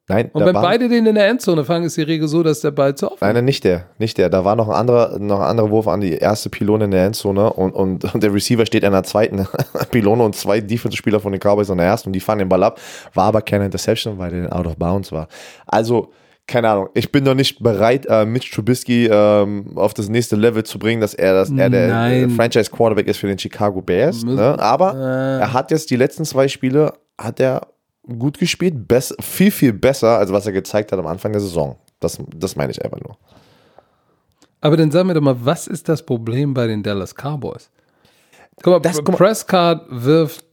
Nein, Und wenn war, beide den in der Endzone fangen, ist die Regel so, dass der Ball zu offen Nein, nein, nicht der, nicht der. Da war noch ein anderer, noch ein anderer Wurf an die erste Pylone in der Endzone und, und, und der Receiver steht an der zweiten Pylone und zwei Defensive-Spieler von den Cowboys an der ersten und die fangen den Ball ab. War aber keine Interception, weil der out of bounds war. Also, keine Ahnung, ich bin noch nicht bereit, äh, Mitch Trubisky ähm, auf das nächste Level zu bringen, dass er, dass er der Nein. äh, Franchise-Quarterback ist für den Chicago Bears. Ne? Aber Äh. er hat jetzt die letzten zwei Spiele, hat er gut gespielt, bess, viel, viel besser, als was er gezeigt hat am Anfang der Saison. Das, das meine ich einfach nur. Aber dann sag mir doch mal, was ist das Problem bei den Dallas Cowboys? Guck mal, Das- guck mal- Prescott wirft,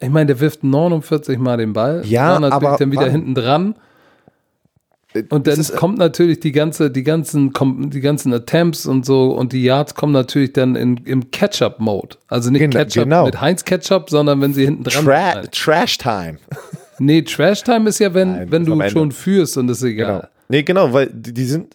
ich meine, der wirft 49 Mal den Ball. Ja, aber dann wieder wann? hinten dran. Und dann ist- kommt natürlich die ganze, die ganzen, die ganzen Attempts und so und die Yards kommen natürlich dann in, im Catch-up-Mode. Also nicht Gen- Catch-up genau. mit Heinz Ketchup, sondern wenn sie hinten dran Tra sind. Trash Time. Nee, Trash-Time ist ja, wenn, Nein, wenn das du schon führst und das ist egal. Genau. Nee, genau, weil die, die sind.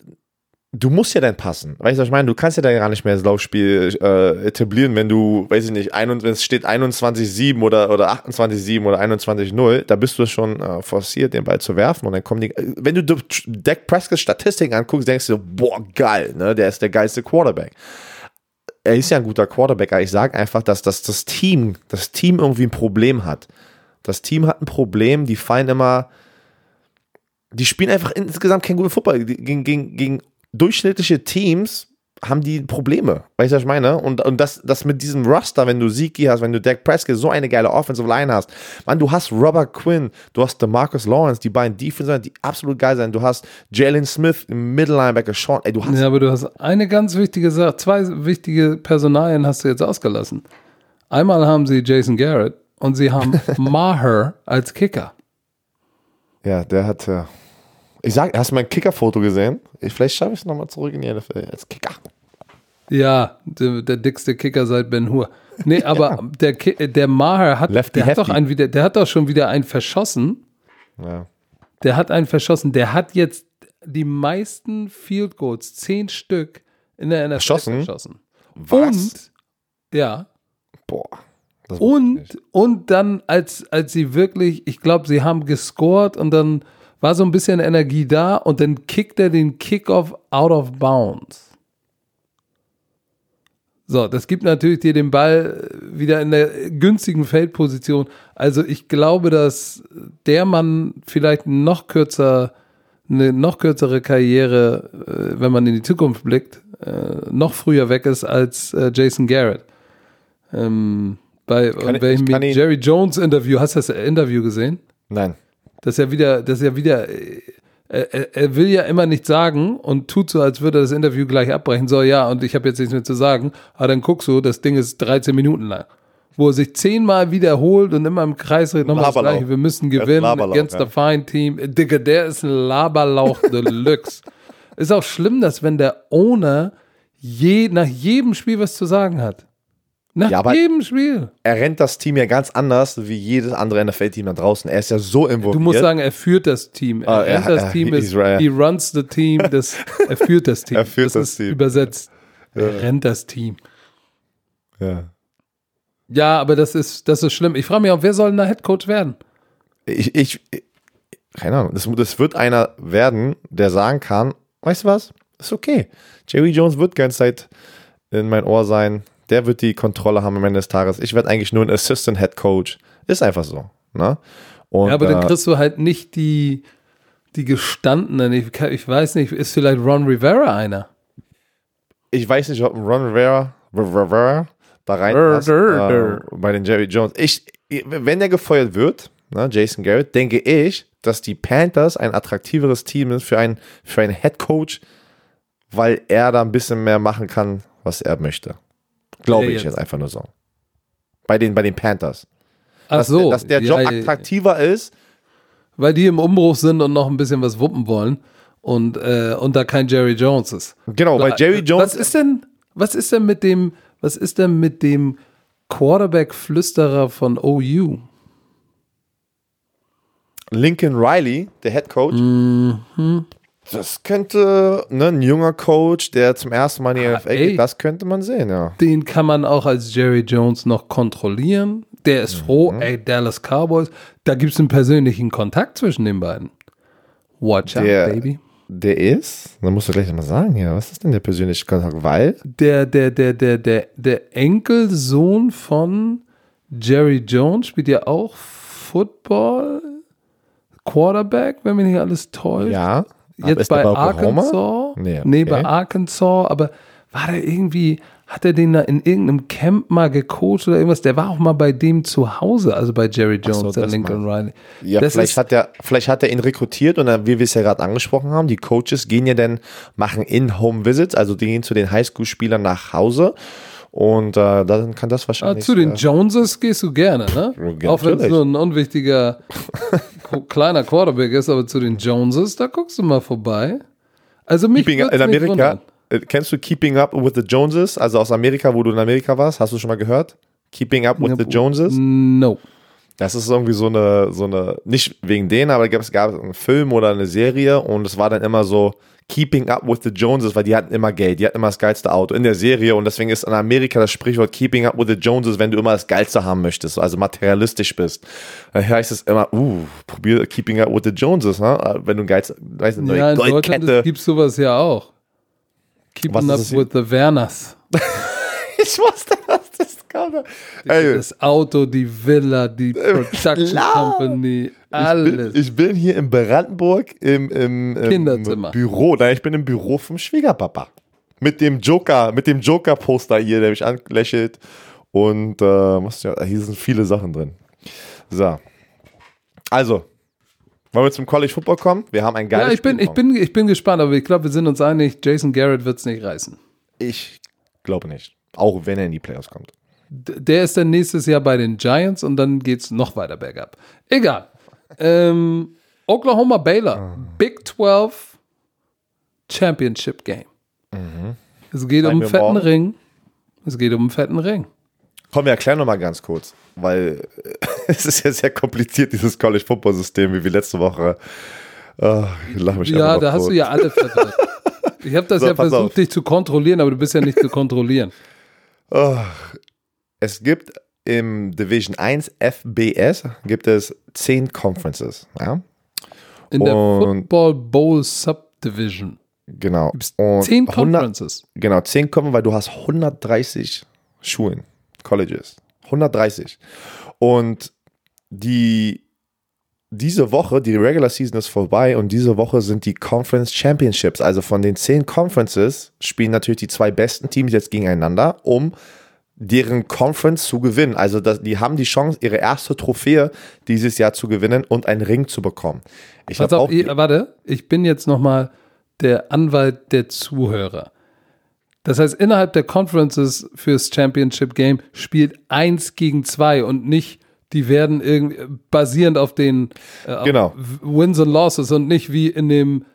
Du musst ja dann passen. Weißt du, was ich meine? Du kannst ja dann gar nicht mehr das Laufspiel äh, etablieren, wenn du, weiß ich nicht, ein, wenn es steht 21-7 oder, oder 28-7 oder 21-0, da bist du schon äh, forciert, den Ball zu werfen und dann kommen die. äh, Wenn du Dak Prescott's Statistiken anguckst, denkst du, boah, geil, ne? Der ist der geilste Quarterback. Er ist ja ein guter Quarterback, aber ich sage einfach, dass, dass das Team, das Team irgendwie ein Problem hat. Das Team hat ein Problem, die fallen immer die spielen einfach insgesamt kein guten Fußball. Gegen, gegen, gegen durchschnittliche Teams haben die Probleme. Weißt du, was ich meine? Und, und das, das mit diesem Roster, wenn du Ziki hast, wenn du Dak Prescott so eine geile Offensive Line hast, man, du hast Robert Quinn, du hast DeMarcus Lawrence, die beiden Defensive, die absolut geil sind. Du hast Jalen Smith im Middle Linebacker, Sean, ey, du hast Ja, aber du hast eine ganz wichtige Sache, zwei wichtige Personalien hast du jetzt ausgelassen. Einmal haben sie Jason Garrett und sie haben Maher als Kicker. Ja, der hat. äh, Ich sag, hast du mein Kicker-Foto gesehen? Ich, vielleicht schaffe ich es nochmal zurück in die NFL als Kicker. Ja, der, der dickste Kicker seit Ben Hur. Nee, aber der, Ki- der Maher hat, Lefty der hat doch einen wieder, der hat doch schon wieder einen verschossen. Ja. Der hat einen verschossen. Der hat jetzt die meisten Field Goals, zehn Stück in der NFL Verschossen? verschossen. Was? Und ja, Boah. Das. Und, und dann, als, als sie wirklich, ich glaube, sie haben gescored und dann war so ein bisschen Energie da und dann kickt er den Kickoff out of bounds. So, das gibt natürlich dir den Ball wieder in der günstigen Feldposition. Also ich glaube, dass der Mann vielleicht noch kürzer, eine noch kürzere Karriere, äh, wenn man in die Zukunft blickt, äh, noch früher weg ist als äh, Jason Garrett. Ähm, bei kann- ich welchem kann ihn- Jerry Jones Interview, hast du das Interview gesehen? Nein. Das ist ja wieder, das ist ja wieder, äh, er, er will ja immer nichts sagen und tut so, als würde er das Interview gleich abbrechen. So, ja, und ich habe jetzt nichts mehr zu sagen. Aber dann guckst du, das Ding ist 13 Minuten lang. Wo er sich zehnmal wiederholt und immer im Kreis redet, nochmal das. Gleiche. Wir müssen gewinnen against ja. the fine team. Digga, der ist ein Laberlauch Deluxe. ist auch schlimm, dass wenn der Owner je, nach jedem Spiel was zu sagen hat. Nach Ja, aber- jedem Spiel. er rennt das Team ja ganz anders wie jedes andere NFL-Team da draußen. Er ist ja so involviert. Du musst sagen, er führt das Team. Er Ah, rennt er- das er- Team, ist, right. he runs the team, das, er führt das Team. Er führt das, das Team. Übersetzt. Er rennt das Team. ja. Ja, aber das ist, das ist schlimm. Ich frage mich auch, wer soll denn da Headcoach werden? ich, ich, ich- keine Ahnung, das, das wird einer werden, der sagen kann, weißt du was, ist okay. Jerry Jones wird ganz Zeit in mein Ohr sein, der wird die Kontrolle haben am Ende des Tages. Ich werde eigentlich nur ein Assistant Head Coach. Ist einfach so. Ne? Und, Ja, aber dann äh, kriegst du halt nicht die, die gestandenen. Ich, ich weiß nicht, ist vielleicht Ron Rivera einer? ich weiß nicht, ob Ron Rivera, Rivera da reinpasst äh, bei den Jerry Jones. Ich, wenn er gefeuert wird, ne, Jason Garrett, denke ich, dass die Panthers ein attraktiveres Team ist für einen, für einen Head Coach, weil er da ein bisschen mehr machen kann, was er möchte. Glaube ich jetzt? jetzt einfach nur so. bei den, bei den Panthers. Ach Dass, so. dass der Job ja, attraktiver ist. Weil die im Umbruch sind und noch ein bisschen was wuppen wollen und, äh, und da kein Jerry Jones ist. Genau, weil Jerry Jones. Was ist denn, was ist denn mit dem, was ist denn mit dem Quarterback-Flüsterer von OU? Lincoln Riley, der Head Coach. Mhm. Das könnte ne, ein junger Coach, der zum ersten Mal in die NFL ey. geht, das könnte man sehen, ja. Den kann man auch als Jerry Jones noch kontrollieren. Der ist froh, Mhm. ey, Dallas Cowboys. Da gibt es einen persönlichen Kontakt zwischen den beiden. Watch out, Der- baby. Der ist, dann musst du gleich mal sagen, ja, was ist denn der persönliche Kontakt? Weil, Der, der, der, der, der, der Enkelsohn von Jerry Jones spielt ja auch Football, Quarterback, wenn mich nicht alles täuscht. ja, Jetzt der bei? Arkansas? Nee, Nee, okay. bei Arkansas, aber war der irgendwie, hat er den da in irgendeinem Camp mal gecoacht oder irgendwas? Der war auch mal bei dem zu Hause, also bei Jerry Jones, so, der Lincoln Riley. Ja, das vielleicht ist, hat, er, vielleicht hat er ihn rekrutiert und dann, wie wir es ja gerade angesprochen haben, die Coaches gehen ja dann, machen In-Home-Visits, also die gehen zu den Highschool-Spielern nach Hause und äh, dann kann das ah, wahrscheinlich. zu den äh, Joneses gehst du gerne, ne? Ja, auch wenn es nur ein unwichtiger kleiner Quarterback ist, aber zu den Joneses, da guckst du mal vorbei. Also mich Keeping, in Amerika, äh, kennst du Keeping Up with the Joneses? Also aus Amerika, wo du in Amerika warst, hast du schon mal gehört? Keeping Up with Ja, the Joneses? No. Das ist irgendwie so eine, so eine, nicht wegen denen, aber es gab einen Film oder eine Serie und es war dann immer so Keeping Up with the Joneses, weil die hatten immer Geld, die hatten immer das geilste Auto in der Serie und deswegen ist in Amerika das Sprichwort Keeping Up with the Joneses, wenn du immer das Geilste haben möchtest, also materialistisch bist. Dann heißt es immer, uh, probier Keeping Up with the Joneses, ne? wenn du ein geilst, weißt du, neue Ja, in Deutschland gibt es sowas ja auch. Keeping up with the Werners. Ich wusste, dass das kam. Ey, Das Auto, die Villa, die Production klar. Company, Ich alles. bin, ich bin hier in Brandenburg im, im, im. Büro. Nein, ich bin im Büro vom Schwiegerpapa. Mit dem Joker, mit dem Joker-Poster hier, der mich anlächelt. Und äh, hier sind viele Sachen drin. So. Also, wollen wir zum College Football kommen? Wir haben ein geiles ja, ich bin, ich, bin, ich bin gespannt, aber ich glaube, wir sind uns einig, Jason Garrett wird es nicht reißen. Ich glaube nicht. Auch wenn er in die Playoffs kommt. Der ist dann nächstes Jahr bei den Giants und dann geht es noch weiter bergab. Egal. ähm, Oklahoma Baylor, Ah. Big 12 Championship Game. Es geht um Zeigen einen fetten morgen. Ring. Es geht um einen fetten Ring. Komm, wir erklären nochmal ganz kurz, weil äh, es ist ja sehr kompliziert, dieses College Football System, wie wir letzte Woche. Ah, ich lache mich Ja, da hast tot. du ja alle verwirrt. Ich habe das So, ja versucht, auf. dich zu kontrollieren, aber du bist ja nicht zu kontrollieren. Es gibt im Division 1 FBS gibt es 10 Conferences. Ja, In der Und- Football Bowl Subdivision genau. Und 10 100 Conferences. Genau, 10 kommen, weil du hast 130 Schulen, Colleges. 130. Und die, diese Woche, die Regular Season ist vorbei und diese Woche sind die Conference Championships. Also von den 10 Conferences spielen natürlich die zwei besten Teams jetzt gegeneinander, um deren Conference zu gewinnen. Also das, die haben die Chance, ihre erste Trophäe dieses Jahr zu gewinnen und einen Ring zu bekommen. Ich habe auf, auch ich, warte, ich bin jetzt nochmal der Anwalt der Zuhörer. Das heißt, innerhalb der Conferences fürs Championship Game spielt eins gegen zwei und nicht, die werden irgendwie basierend auf den äh, Genau. Wins und Losses und nicht wie in dem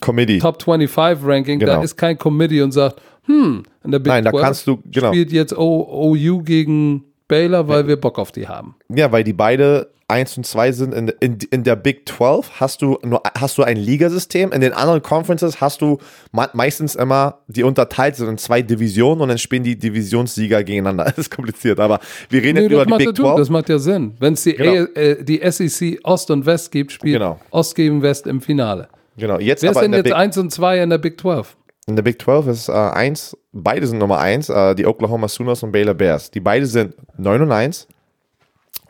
Committee. Top 25 Ranking, da Genau. ist kein Committee und sagt, hm, in der Big Nein, da 12 kannst du- genau. spielt jetzt o, OU gegen Baylor, weil wir Bock auf die haben. Ja, weil die beide 1 und 2 sind. In, in, in der Big 12 hast du, nur, hast du ein Ligasystem. In den anderen Conferences hast du me meistens immer, die unterteilt sind in zwei Divisionen und dann spielen die Divisionssieger gegeneinander. Das ist kompliziert, aber wir reden Nee, jetzt über die ja, Big du, 12. das macht ja Sinn. Wenn es die, Genau. A- äh, die SEC Ost und West gibt, spielt Genau. Ost gegen West im Finale. genau, jetzt Wer ist denn jetzt Big, 1 und 2 in der Big 12? In der Big 12 ist äh, eins, beide sind Nummer 1, äh, die Oklahoma Sooners und Baylor Bears. Die beide sind 9 und 1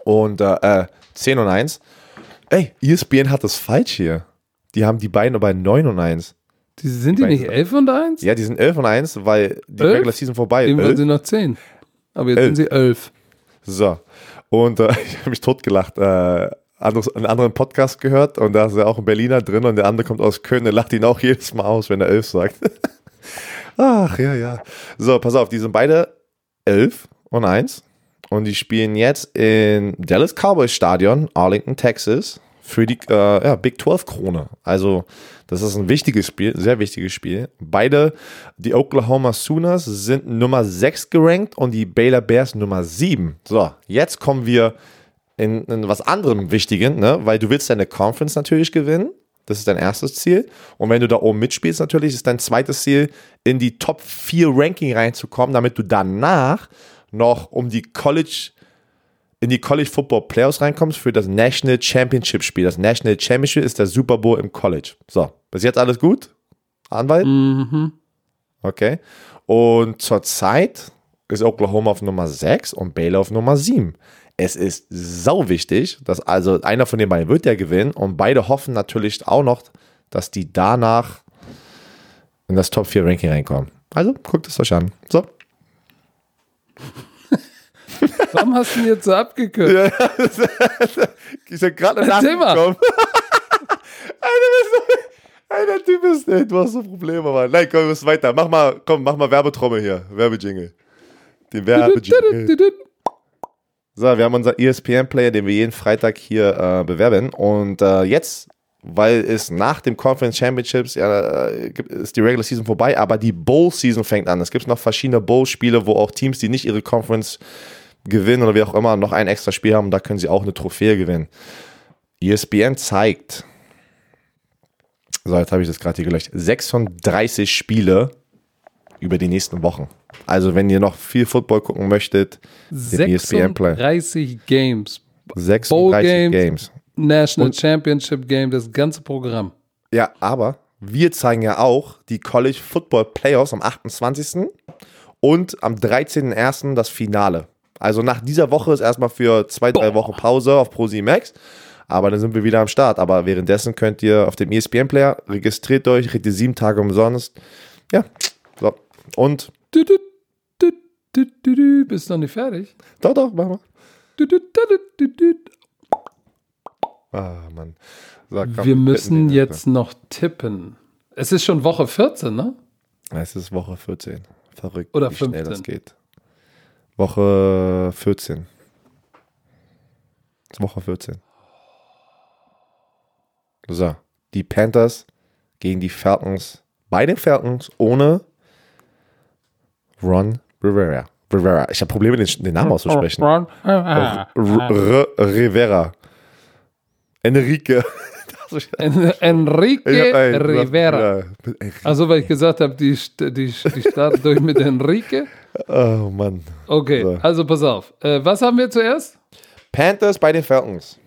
und äh, äh, 10 und 1. Ey, ESPN hat das falsch hier. Die haben die beiden aber 9 und 1. Die, sind die Beide. nicht 11 und 1? Ja, die sind 11 und 1, weil die Elf? Regular Season vorbei Eben waren ist. sie noch 10. Aber jetzt Elf. sind sie 11. So. Und äh, ich habe mich totgelacht. Äh, anderes, einen anderen Podcast gehört und da ist ja auch ein Berliner drin und der andere kommt aus Köln, der lacht ihn auch jedes Mal aus, wenn er 11 sagt. Ach, ja, ja. So, pass auf, die sind beide 11 und 1 Und die spielen jetzt in Dallas Cowboys Stadion, Arlington, Texas, für die äh, ja, Big 12 Krone. Also, das ist ein wichtiges Spiel, sehr wichtiges Spiel. Beide, die Oklahoma Sooners sind Nummer 6 gerankt und die Baylor Bears Nummer 7. So, jetzt kommen wir in, in was anderem Wichtigen, ne? weil du willst deine Conference natürlich gewinnen. Das ist dein erstes Ziel. Und wenn du da oben mitspielst, natürlich ist dein zweites Ziel, in die Top 4 Ranking reinzukommen, damit du danach noch um die College, in die College Football Playoffs reinkommst für das National Championship Spiel. Das National Championship ist der Super Bowl im College. So, bis jetzt alles gut? Anwalt? Mhm. Okay. Und zurzeit ist Oklahoma auf Nummer 6 und Baylor auf Nummer 7. Es ist sau wichtig, dass also einer von den beiden wird ja gewinnen und beide hoffen natürlich auch noch, dass die danach in das Top 4 Ranking reinkommen. Also guckt es euch an. So. Warum hast du ihn jetzt so abgekürzt? Ja, ich bin gerade Erzähl. Alter, bist du, Alter, Typ ist, ey, du hast so Probleme, Mann. Nein, komm, wir müssen weiter. Mach mal, komm, mach mal Werbetrommel hier. Werbejingle. Den Werbejingle. So, wir haben unseren E ESPN-Player, den wir jeden Freitag hier äh, bewerben. Und äh, jetzt, weil es nach dem Conference Championships, ja, äh, ist die Regular Season vorbei, aber die Bowl-Season fängt an. Es gibt noch verschiedene Bowl-Spiele, wo auch Teams, die nicht ihre Conference gewinnen oder wie auch immer, noch ein extra Spiel haben. Da können sie auch eine Trophäe gewinnen. ESPN zeigt, so, jetzt habe ich das gerade hier gelöscht, 36 Spiele über die nächsten Wochen. Also, wenn ihr noch viel Football gucken möchtet, den E ESPN-Play. 36 Games. 36 Bowl Games. Games. National Championship Game, das ganze Programm. Ja, aber wir zeigen ja auch die College Football Playoffs am 28. und am 13.01. das Finale. Also nach dieser Woche ist erstmal für zwei, drei Wochen Pause auf Pro Max. Aber dann sind wir wieder am Start. Aber währenddessen könnt ihr auf dem ESPN-Player registriert euch, kriegt ihr sieben Tage umsonst. Ja. Und, Du, du, du, du, du, du. Bist noch nicht fertig? doch, doch, mach mal. Du, du, du, du. Ah, Mann. So, komm, Wir müssen jetzt noch tippen. Es ist schon Woche 14, ne? Es ist Woche 14. Verrückt, Oder wie schnell 15. das geht. Woche 14. Es ist Woche 14. So, die Panthers gegen die Falcons. Bei den Falcons ohne Ron Rivera. Rivera. Ich habe Probleme, den, den Namen auszusprechen. Ron- R R Rivera. Enrique. En Enrique Ey, du hast- Rivera. ja. Also, weil ich gesagt habe, die, die, die starten durch mit Enrique. Oh Mann. Okay, So. also pass auf. Äh, was haben wir zuerst? Panthers bei den Falcons.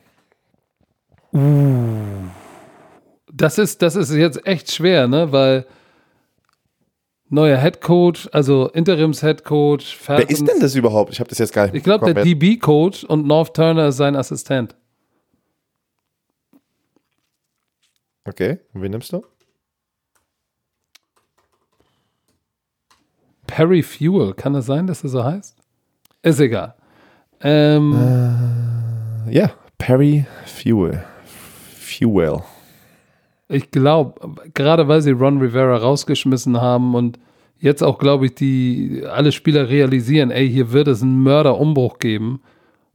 Das ist, das ist jetzt echt schwer, ne? Weil neuer Head Coach, also Interims Head Coach. Wer ist denn das überhaupt? Ich habe das jetzt gar nicht Ich glaube, der mitbekommen. DB Coach und North Turner ist sein Assistent. Okay, und wen nimmst du? Perry Fuel, kann das sein, dass er so heißt? Ist egal. Ähm, Ja, Perry Fuel. Fuel. Ich glaube, gerade weil sie Ron Rivera rausgeschmissen haben und jetzt auch, glaube ich, die alle Spieler realisieren, ey, hier wird es einen Mörderumbruch geben.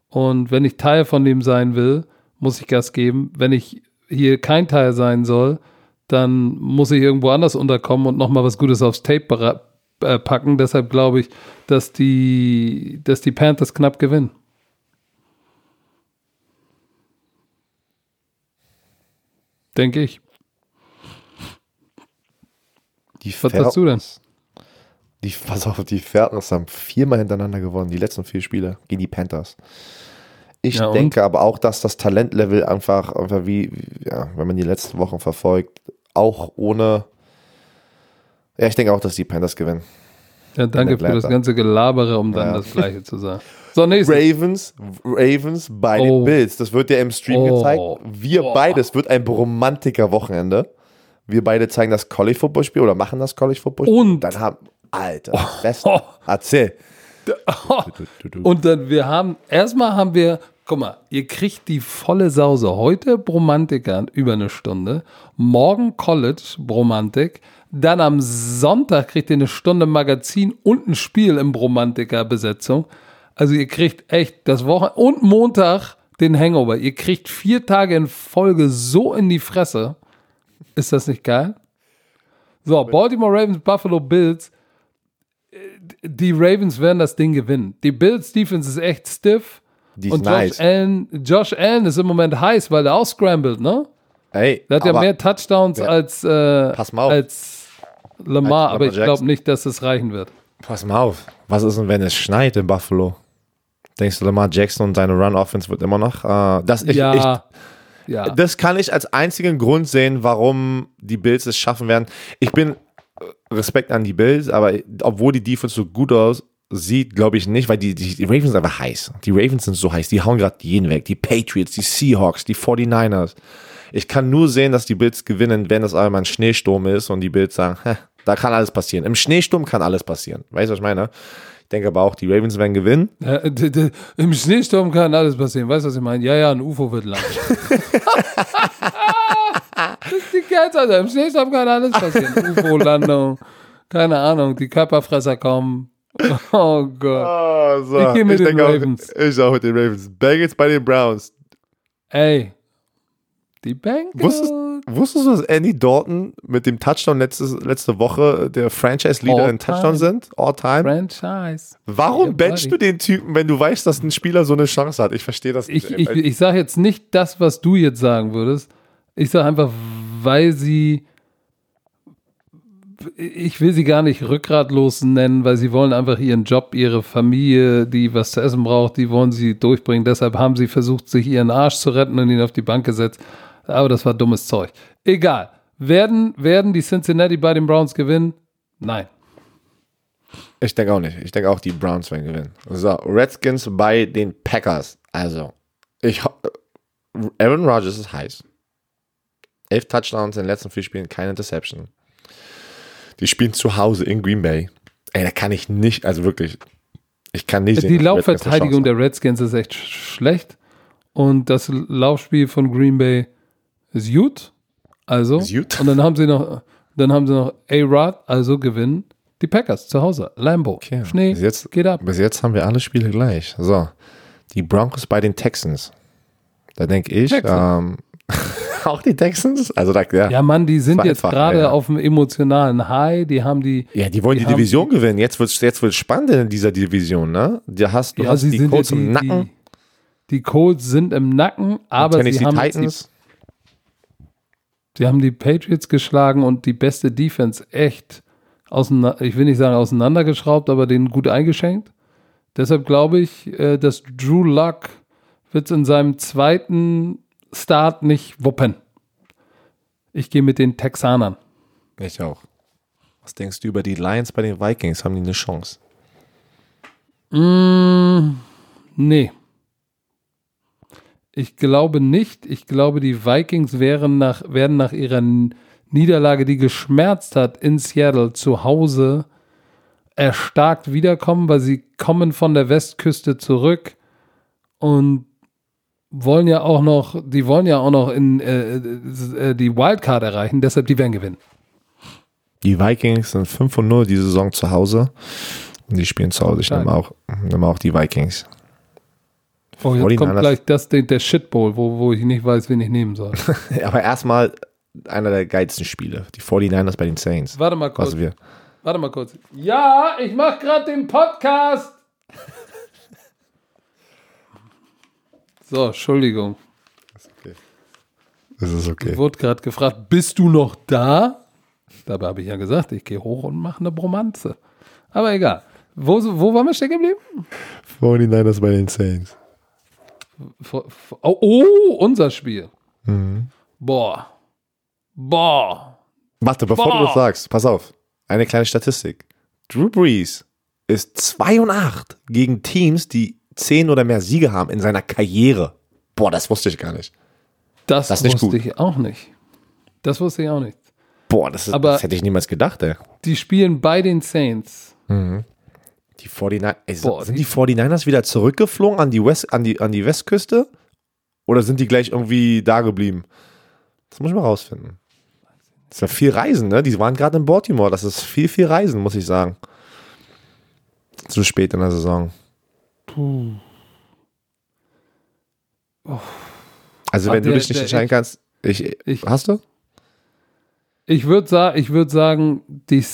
Und wenn ich Teil von dem sein will, muss ich Gas geben. Wenn ich hier kein Teil sein soll, dann muss ich irgendwo anders unterkommen und nochmal was Gutes aufs Tape äh, packen. Deshalb glaube ich, dass die, dass die Panthers knapp gewinnen. Denke ich. Die Was sagst du denn? Die, pass auf, die Falcons haben viermal hintereinander gewonnen, die letzten vier Spiele gegen die Panthers. Ich Ja, denke aber auch, dass das Talentlevel einfach, einfach wie, ja, wenn man die letzten Wochen verfolgt, auch ohne. Ja, ich denke auch, dass die Panthers gewinnen. Ja, danke für das ganze Gelabere, um dann Ja. das Gleiche zu sagen. So, nächstes. Ravens, Ravens bei Oh. den Bills. Das wird ja im Stream Oh. gezeigt. Wir Oh. beide, es wird ein Romantiker-Wochenende. Wir beide zeigen das College-Football-Spiel oder machen das College-Football-Spiel. Und- dann haben, Alter, das Beste. Oh. Erzähl. Und dann, wir haben, erstmal haben wir, guck mal, ihr kriegt die volle Sause. Heute Bromantiker über eine Stunde, morgen College Bromantik, dann am Sonntag kriegt ihr eine Stunde Magazin und ein Spiel im Bromantiker-Besetzung. Also ihr kriegt echt das Woche und Montag den Hangover. Ihr kriegt vier Tage in Folge so in die Fresse. Ist das nicht geil? So, Baltimore Ravens, Buffalo Bills. Die Ravens werden das Ding gewinnen. Die Bills Defense ist echt stiff. Die ist und Josh nice. Allen, Josh Allen ist im Moment heiß, weil der auch scrambled, ne? Ey, Der hat ja mehr Touchdowns Ja. als, äh, Pass mal auf. als Lamar, Als aber ich glaube nicht, dass es reichen wird. pass mal auf. Was ist denn, wenn es schneit in Buffalo? Denkst du, Lamar Jackson und seine Run-Offense wird immer noch? Äh, das, ich, ja, ja. das kann ich als einzigen Grund sehen, warum die Bills es schaffen werden. Ich bin äh, Respekt an die Bills, aber obwohl die Defense so gut aussieht, glaube ich nicht, weil die, die, die Ravens sind einfach heiß. Die Ravens sind so heiß, die hauen gerade jeden weg. Die Patriots, die Seahawks, die 49ers. Ich kann nur sehen, dass die Bills gewinnen, wenn es einmal ein Schneesturm ist und die Bills sagen, da kann alles passieren. Im Schneesturm kann alles passieren. Weißt du, was ich meine? Ich denke aber auch, die Ravens werden gewinnen. Äh, d- d- Im Schneesturm kann alles passieren. Weißt du, was ich meine? Ja, ja, ein UFO wird landen. das ist die Kette. Im Schneesturm kann alles passieren. UFO-Landung. Keine Ahnung. Die Körperfresser kommen. Oh Gott. Oh, so. Ich gehe mit den denke Ravens. Auch, ich auch mit den Ravens. Bengals bei den Browns. Ey. Die Bengals. Wusstest, wusstest du, dass Andy Dalton mit dem Touchdown letztes, letzte Woche der Franchise-Leader in Touchdown sind? All time? Franchise. Warum Ja, benchst du den Typen, wenn du weißt, dass ein Spieler so eine Chance hat? Ich verstehe das Ich, nicht. ich, ich sage jetzt nicht das, was du jetzt sagen würdest. Ich sage einfach, weil sie. Ich will sie gar nicht rückgratlos nennen, weil sie wollen einfach ihren Job, ihre Familie, die was zu essen braucht, die wollen sie durchbringen. Deshalb haben sie versucht, sich ihren Arsch zu retten und ihn auf die Bank gesetzt. Aber das war dummes Zeug. Egal. Werden, werden die Cincinnati bei den Browns gewinnen? Nein. Ich denke auch nicht. Ich denke auch, die Browns werden gewinnen. So, Redskins bei den Packers. Also, ich, Aaron Rodgers ist heiß. Elf Touchdowns in den letzten vier Spielen, keine Interception. Die spielen zu Hause in Green Bay. Ey, da kann ich nicht, also wirklich, ich kann nicht sehen, Die Laufverteidigung der Redskins ist echt sch- schlecht. Und das Laufspiel von Green Bay ist gut. Also. Ist gut. Und dann haben sie noch, dann haben sie noch A-Rod, also gewinnen die Packers zu Hause. Lambo. Okay. Schnee. Bis jetzt, geht ab. Bis jetzt haben wir alle Spiele gleich. So, die Broncos bei den Texans. Da denke ich, ähm, auch die Texans? Also da, ja. Ja, Mann, die sind jetzt gerade ja. auf dem emotionalen High. Die haben die. Ja, die wollen die, haben- Division gewinnen. Jetzt wird es jetzt wird's spannend in dieser Division, ne? Du hast, du ja, hast die Colts ja die, im Nacken. Die, die Colts sind im Nacken, aber sie haben, jetzt Titans. die, sie haben die Patriots geschlagen und die beste Defense echt auseinander, ich will nicht sagen auseinandergeschraubt, aber denen gut eingeschenkt. Deshalb glaube ich, äh, dass Drew Luck wird es in seinem zweiten Start nicht wuppen. Ich gehe mit den Texanern. Ich auch. Was denkst du über die Lions bei den Vikings? Haben die eine Chance? Mm, nee. Ich glaube nicht. Ich glaube, die Vikings wären nach, werden nach ihrer Niederlage, die geschmerzt hat in Seattle zu Hause, erstarkt wiederkommen, weil sie kommen von der Westküste zurück und wollen ja auch noch, die wollen ja auch noch in äh, äh, die Wildcard erreichen, deshalb die werden gewinnen. Die Vikings sind 5 von 0 diese Saison zu Hause. Und die spielen zu Hause. Ich nehme auch, nehme auch die Vikings. Oh, jetzt 49ers. kommt gleich das, der, der Shitbowl, wo, wo ich nicht weiß, wen ich nehmen soll. Aber erstmal einer der geilsten Spiele. Die 49ers bei den Saints. Warte mal kurz. Wir. Warte mal kurz. Ja, ich mache gerade den Podcast. So, Entschuldigung. Das ist okay. Ich wurde gerade gefragt, bist du noch da? Dabei habe ich ja gesagt, ich gehe hoch und mache eine Bromanze. Aber egal. Wo, wo waren wir stecken geblieben? 49ers bei den Saints. Oh, oh unser Spiel. Boah. Boah. Warte, bevor Boah. du das sagst, pass auf. Eine kleine Statistik. Drew Brees ist 2 und 8 gegen Teams, die 10 oder mehr Siege haben in seiner Karriere. Boah, das wusste ich gar nicht. Das, Das wusste gut. ich auch nicht. Das wusste ich auch nicht. Boah, das, ist, Aber- das hätte ich niemals gedacht, ey. Die spielen bei den Saints. Die 49 ey, sind- Boah, sind die- die 49ers wieder zurückgeflogen an die, West, an, die, an die Westküste? Oder sind die gleich irgendwie da geblieben? Das muss ich mal rausfinden. Das ist ja viel Reisen, ne? Die waren gerade in Baltimore. Das ist viel, viel Reisen, muss ich sagen. Zu spät in der Saison. Puh. Also, Ah, wenn du der- dich nicht entscheiden kannst, ich, Ich- hast du? Ich würde sa ich würd sagen, die.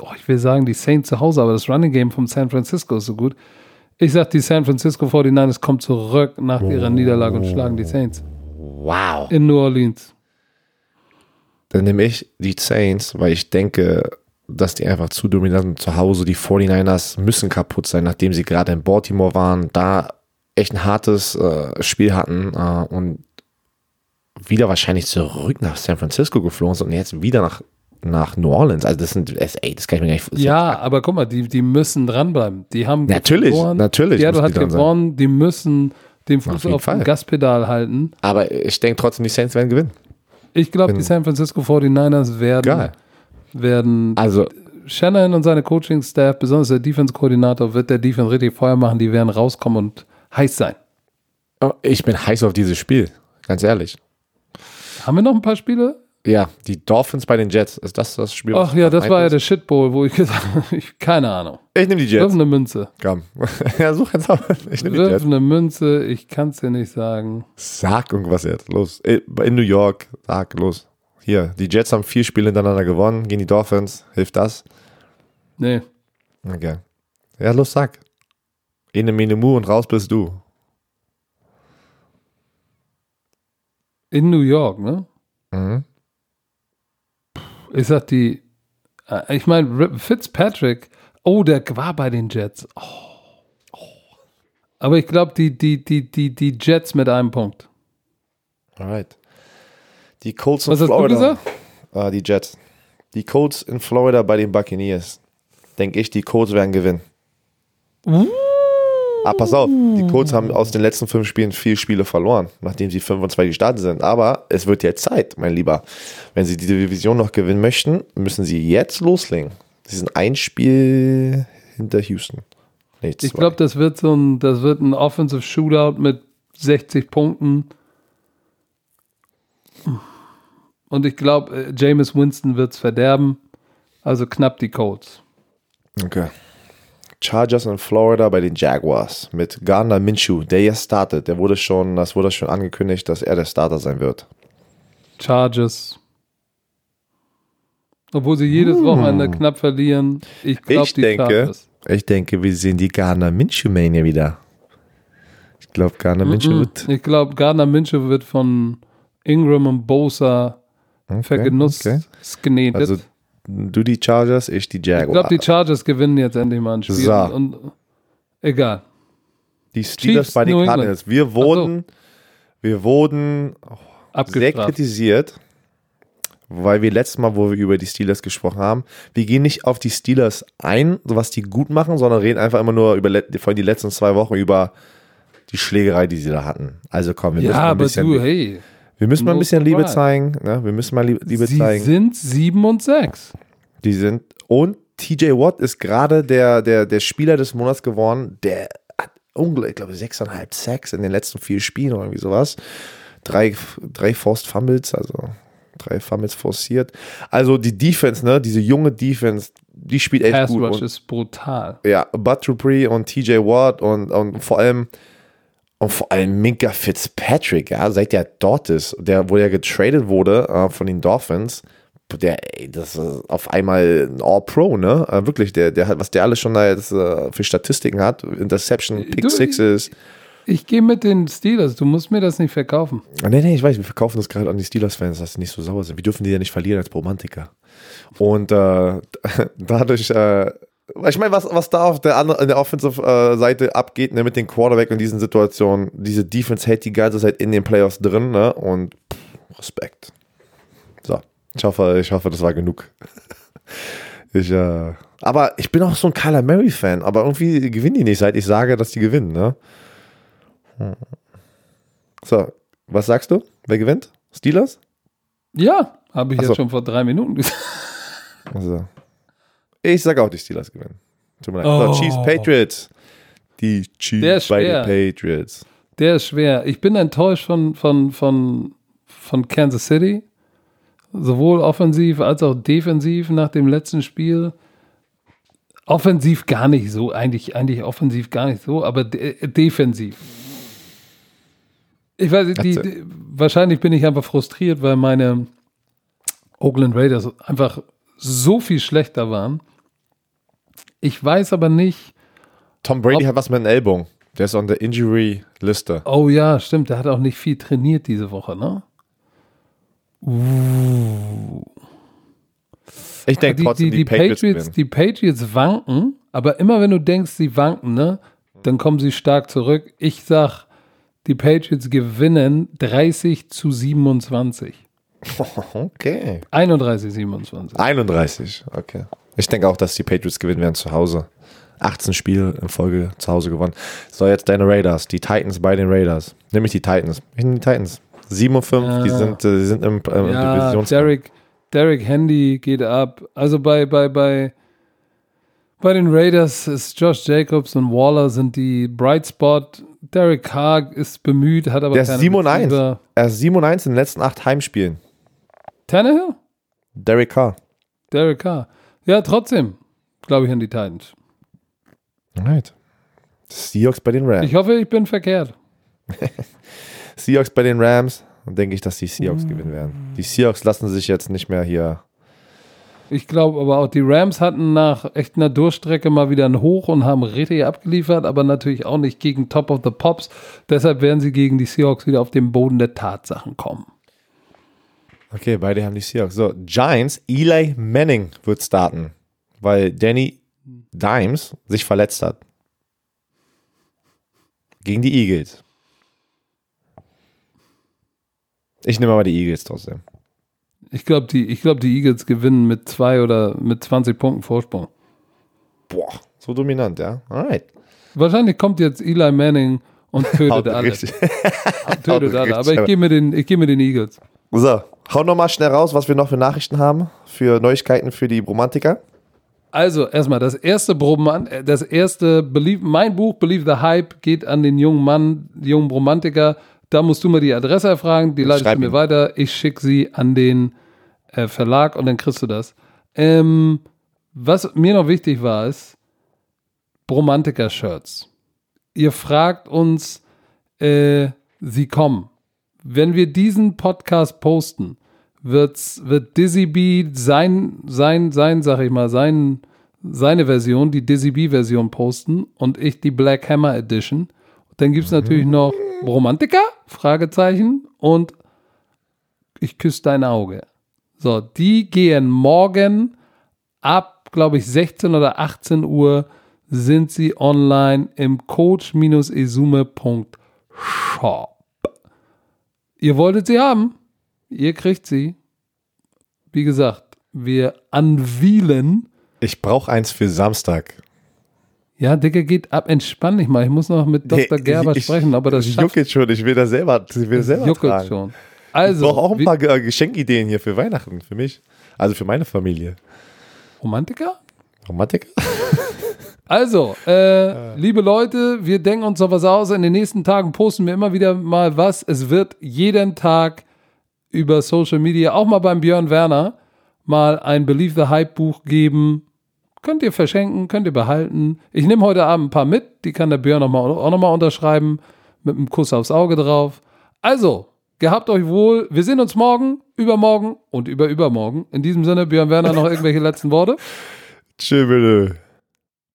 Oh, ich will sagen, die Saints zu Hause, aber das Running Game vom San Francisco ist so gut. Ich sag, die San Francisco 49ers kommen zurück nach ihrer Niederlage und schlagen die Saints. Wow. In New Orleans. Dann nehme ich die Saints, weil ich denke, dass die einfach zu dominant sind zu Hause. Die 49ers müssen kaputt sein, nachdem sie gerade in Baltimore waren, da echt ein hartes äh, Spiel hatten äh, und wieder wahrscheinlich zurück nach San Francisco geflogen sind und jetzt wieder nach, nach New Orleans. Also das sind, ey, das kann ich mir gar nicht Ja, aber guck mal, die, die müssen dranbleiben. Die haben Natürlich, gewonnen. natürlich müssen hat die dran sein. gewonnen. Die müssen den Auf Fuß auf, Fall. dem Gaspedal halten. Aber ich denke trotzdem, die Saints werden gewinnen. Ich glaube, die San Francisco 49ers werden, Geil. werden Also, Shannon und seine Coaching-Staff, besonders der Defense-Koordinator, wird der Defense richtig Feuer machen. Die werden rauskommen und heiß sein. oh, ich bin heiß auf dieses Spiel, ganz ehrlich. Haben wir noch ein paar Spiele? Ja, die Dolphins bei den Jets. Ist das das Spiel? Ach ja, das war ja der Shitbowl, wo ich gesagt habe, ich- keine Ahnung. Ich nehme die Wirf Jets. eine Münze. Komm. ja, such jetzt auf. Ich nehme die Wirf Jets. eine Münze, ich kann es dir nicht sagen. Sag irgendwas jetzt. Los. In New York. Sag, los. Hier, die Jets haben vier Spiele hintereinander gewonnen gegen die Dolphins. Hilft das? Nee. Okay. Ja, los, sag. In Mene Mu und raus bist du. In New York, ne? Mhm. Ich sag die, äh, ich meine, Fitzpatrick, oh, der war bei den Jets. Oh. Aber ich glaube, die, die, die, die, die Jets mit einem Punkt. Alright. Die Colts in Was hast du Florida. gesagt? Ah, die Jets. Die Colts in Florida bei den Buccaneers. Denke ich, die Colts werden gewinnen. Ah, pass auf, die Colts haben aus den letzten fünf Spielen vier Spiele verloren, nachdem sie 5 und 2 gestartet sind. Aber es wird jetzt Zeit, mein Lieber. Wenn sie die Division noch gewinnen möchten, müssen sie jetzt loslegen. Sie sind ein Spiel hinter Houston. Nee, Ich glaube, das wird so ein, das wird ein Offensive Shootout mit 60 Punkten. Und ich glaube, äh, Jameis Winston wird es verderben. Also knapp die Colts. Okay. Chargers in Florida bei den Jaguars mit Gardner Minshew, der jetzt startet. Der wurde schon, das wurde schon angekündigt, dass er der Starter sein wird. Chargers. Obwohl sie jedes Wochenende knapp verlieren. Ich glaube, die denke, Chargers. ich denke, wir sehen die Gardner Minshew Mania wieder. Ich glaube, Gardner Minshew wird. Ich glaube, Gardner Minshew wird von Ingram und Bosa vergenuss okay. genedet. Also du die Chargers, ich die ich glaube, Jaguars. die Chargers gewinnen jetzt endlich mal ein Spiel. So. Und, egal. Die Steelers Chiefs, bei den. Cardinals. Wir wurden, wir wurden sehr kritisiert, weil wir letztes Mal, wo wir über die Steelers gesprochen haben, wir gehen nicht auf die Steelers ein, so was die gut machen, sondern reden einfach immer nur über vor allem die letzten zwei Wochen über die Schlägerei, die sie da hatten. Also komm, wir müssen Ja, mal ein aber bisschen, du, hey. Wir müssen mal ein bisschen Liebe zeigen. Ne? Wir müssen mal Liebe, Sie zeigen. sind 7 und 6. Die sind und TJ Watt ist gerade der, der, der Spieler des Monats geworden, der hat unglaublich, ich glaube, sechseinhalb Sacks in den letzten vier Spielen oder irgendwie sowas. Drei, drei Forced Fumbles, also drei Fumbles forciert. Also die Defense, ne, diese junge Defense, die spielt echt Pass gut. Rush Und, ist brutal. ja, Bud Dupree und TJ Watt und, und vor allem und vor allem Minka Fitzpatrick, ja, seit der dort ist, der, wo er getradet wurde äh, von den Dolphins, der, ey, das ist auf einmal ein All-Pro, ne? Äh, wirklich, der, der hat, was der alles schon da jetzt äh, für Statistiken hat, Interception, Pick Sixes. Ich gehe mit den Steelers. Du musst mir das nicht verkaufen. Ah, Nee, nee, ich weiß, wir verkaufen das gerade an die Steelers-Fans, dass sie nicht so sauer sind. Wir dürfen die ja nicht verlieren als Romantiker. Und äh, dadurch, äh, ich meine, was, was da auf der anderen, der Offensive-Seite abgeht, ne, mit den Quarterback in diesen Situationen, diese Defense hält die ganze Zeit in den Playoffs drin, ne? Und pff, Respekt. So, ich hoffe, ich hoffe, das war genug. Ich, äh, aber ich bin auch so ein Kyler Murray-Fan, aber irgendwie gewinnen die nicht, seit ich sage, dass die gewinnen, ne? Hm. So, was sagst du? Wer gewinnt? Steelers? Ja, habe ich Ach jetzt schon vor drei Minuten gesagt. Also, ich sage auch, die Steelers gewinnen. Tut mir leid. Oh. So, Chiefs, Patriots. Die Chiefs bei den. Patriots. Der ist schwer. Ich bin enttäuscht von, von, von, von Kansas City. Sowohl offensiv als auch defensiv nach dem letzten Spiel. Offensiv gar nicht so, eigentlich, eigentlich offensiv gar nicht so, aber de defensiv. Ich weiß, die, die, wahrscheinlich bin ich einfach frustriert, weil meine Oakland Raiders einfach so viel schlechter waren. Ich weiß aber nicht. Tom Brady hat was mit den Ellbogen. Der ist on der Injury-Liste. Oh ja, stimmt. Der hat auch nicht viel trainiert diese Woche, ne? Uh. Ich denke trotzdem, die, die, die, Patriots, Patriots die Patriots wanken, aber immer wenn du denkst, sie wanken, ne, dann kommen sie stark zurück. Ich sag, die Patriots gewinnen 30 zu 27. Okay. 31, 27. 31, okay. Ich denke auch, dass die Patriots gewinnen werden zu Hause. 18 Spiele in Folge zu Hause gewonnen. So, jetzt deine Raiders, die Titans bei den Raiders. Nämlich die Titans. Ich nehme die Titans. 7 und 5, ja. die, sind, äh, die sind im, äh, ja, Divisions. Derek, Derek Handy geht ab. Also bei, bei, bei, bei den Raiders ist Josh Jacobs und Waller sind die Bright Spot. Derek Carr ist bemüht, hat aber Der keine ist 7 und 1. Er ist 7 und 1 in den letzten 8 Heimspielen. Tannehill? Derek Carr. Derek Carr. Ja, trotzdem glaube ich an die Titans. Right. Seahawks bei den Rams. Ich hoffe, ich bin verkehrt. Seahawks bei den Rams. Dann denke ich, dass die Seahawks mm. gewinnen werden. Die Seahawks lassen sich jetzt nicht mehr hier. Ich glaube aber auch, die Rams hatten nach echt einer Durchstrecke mal wieder ein Hoch und haben richtig abgeliefert, aber natürlich auch nicht gegen Top of the Pops. Deshalb werden sie gegen die Seahawks wieder auf den Boden der Tatsachen kommen. Okay, beide haben die Seahawks. So, Giants, Eli Manning wird starten, weil Danny Dimes sich verletzt hat. Gegen die Eagles. Ich nehme aber die Eagles trotzdem. Ich glaube, die, glaub, die Eagles gewinnen mit zwei oder mit 20 Punkten Vorsprung. Boah, so dominant, ja. Alright. Wahrscheinlich kommt jetzt Eli Manning und tötet alle. tötet alle. Aber ich gehe den, geh mir den Eagles. So, hau nochmal schnell raus, was wir noch für Nachrichten haben, für Neuigkeiten für die Bromantiker. Also, erstmal, das erste Broman das erste, Believe, mein Buch Believe the Hype geht an den jungen Mann, jungen Bromantiker. Da musst du mir die Adresse erfragen, die leitest du mir weiter. Ich schicke sie an den äh, Verlag und dann kriegst du das. Ähm, was mir noch wichtig war, ist Bromantiker-Shirts. Ihr fragt uns, äh, sie kommen. Wenn wir diesen Podcast posten, wird's, wird Dizzy B sein, sein, sein, sag ich mal, sein, seine Version, die Dizzy B-Version posten und ich die Black Hammer Edition. Dann gibt es mhm. natürlich noch Romantiker? Fragezeichen. Und ich küsse dein Auge. So, die gehen morgen ab, glaube ich, 16 oder 18 Uhr sind sie online im coach-esume.shop. Ihr wolltet sie haben. Ihr kriegt sie. Wie gesagt, wir anwielen. Ich brauche eins für Samstag. Ja, Digga, geht ab, entspann dich mal. Ich muss noch mit Dr. Nee, Gerber ich, sprechen, aber das Ich jucke schon, ich will das selber, ich will das selber juckelt tragen. schon. Also, ich brauche auch ein paar Geschenkideen hier für Weihnachten, für mich. Also für meine Familie. Romantiker? Romantiker? Also, äh, liebe Leute, wir denken uns noch was aus. In den nächsten Tagen posten wir immer wieder mal was. Es wird jeden Tag über Social Media, auch mal beim Björn Werner, mal ein Believe the Hype Buch geben. Könnt ihr verschenken, könnt ihr behalten. Ich nehme heute Abend ein paar mit, die kann der Björn noch mal, auch nochmal unterschreiben, mit einem Kuss aufs Auge drauf. Also, gehabt euch wohl. Wir sehen uns morgen, übermorgen und über übermorgen. In diesem Sinne, Björn Werner, noch irgendwelche letzten Worte? Tschüss, bitte.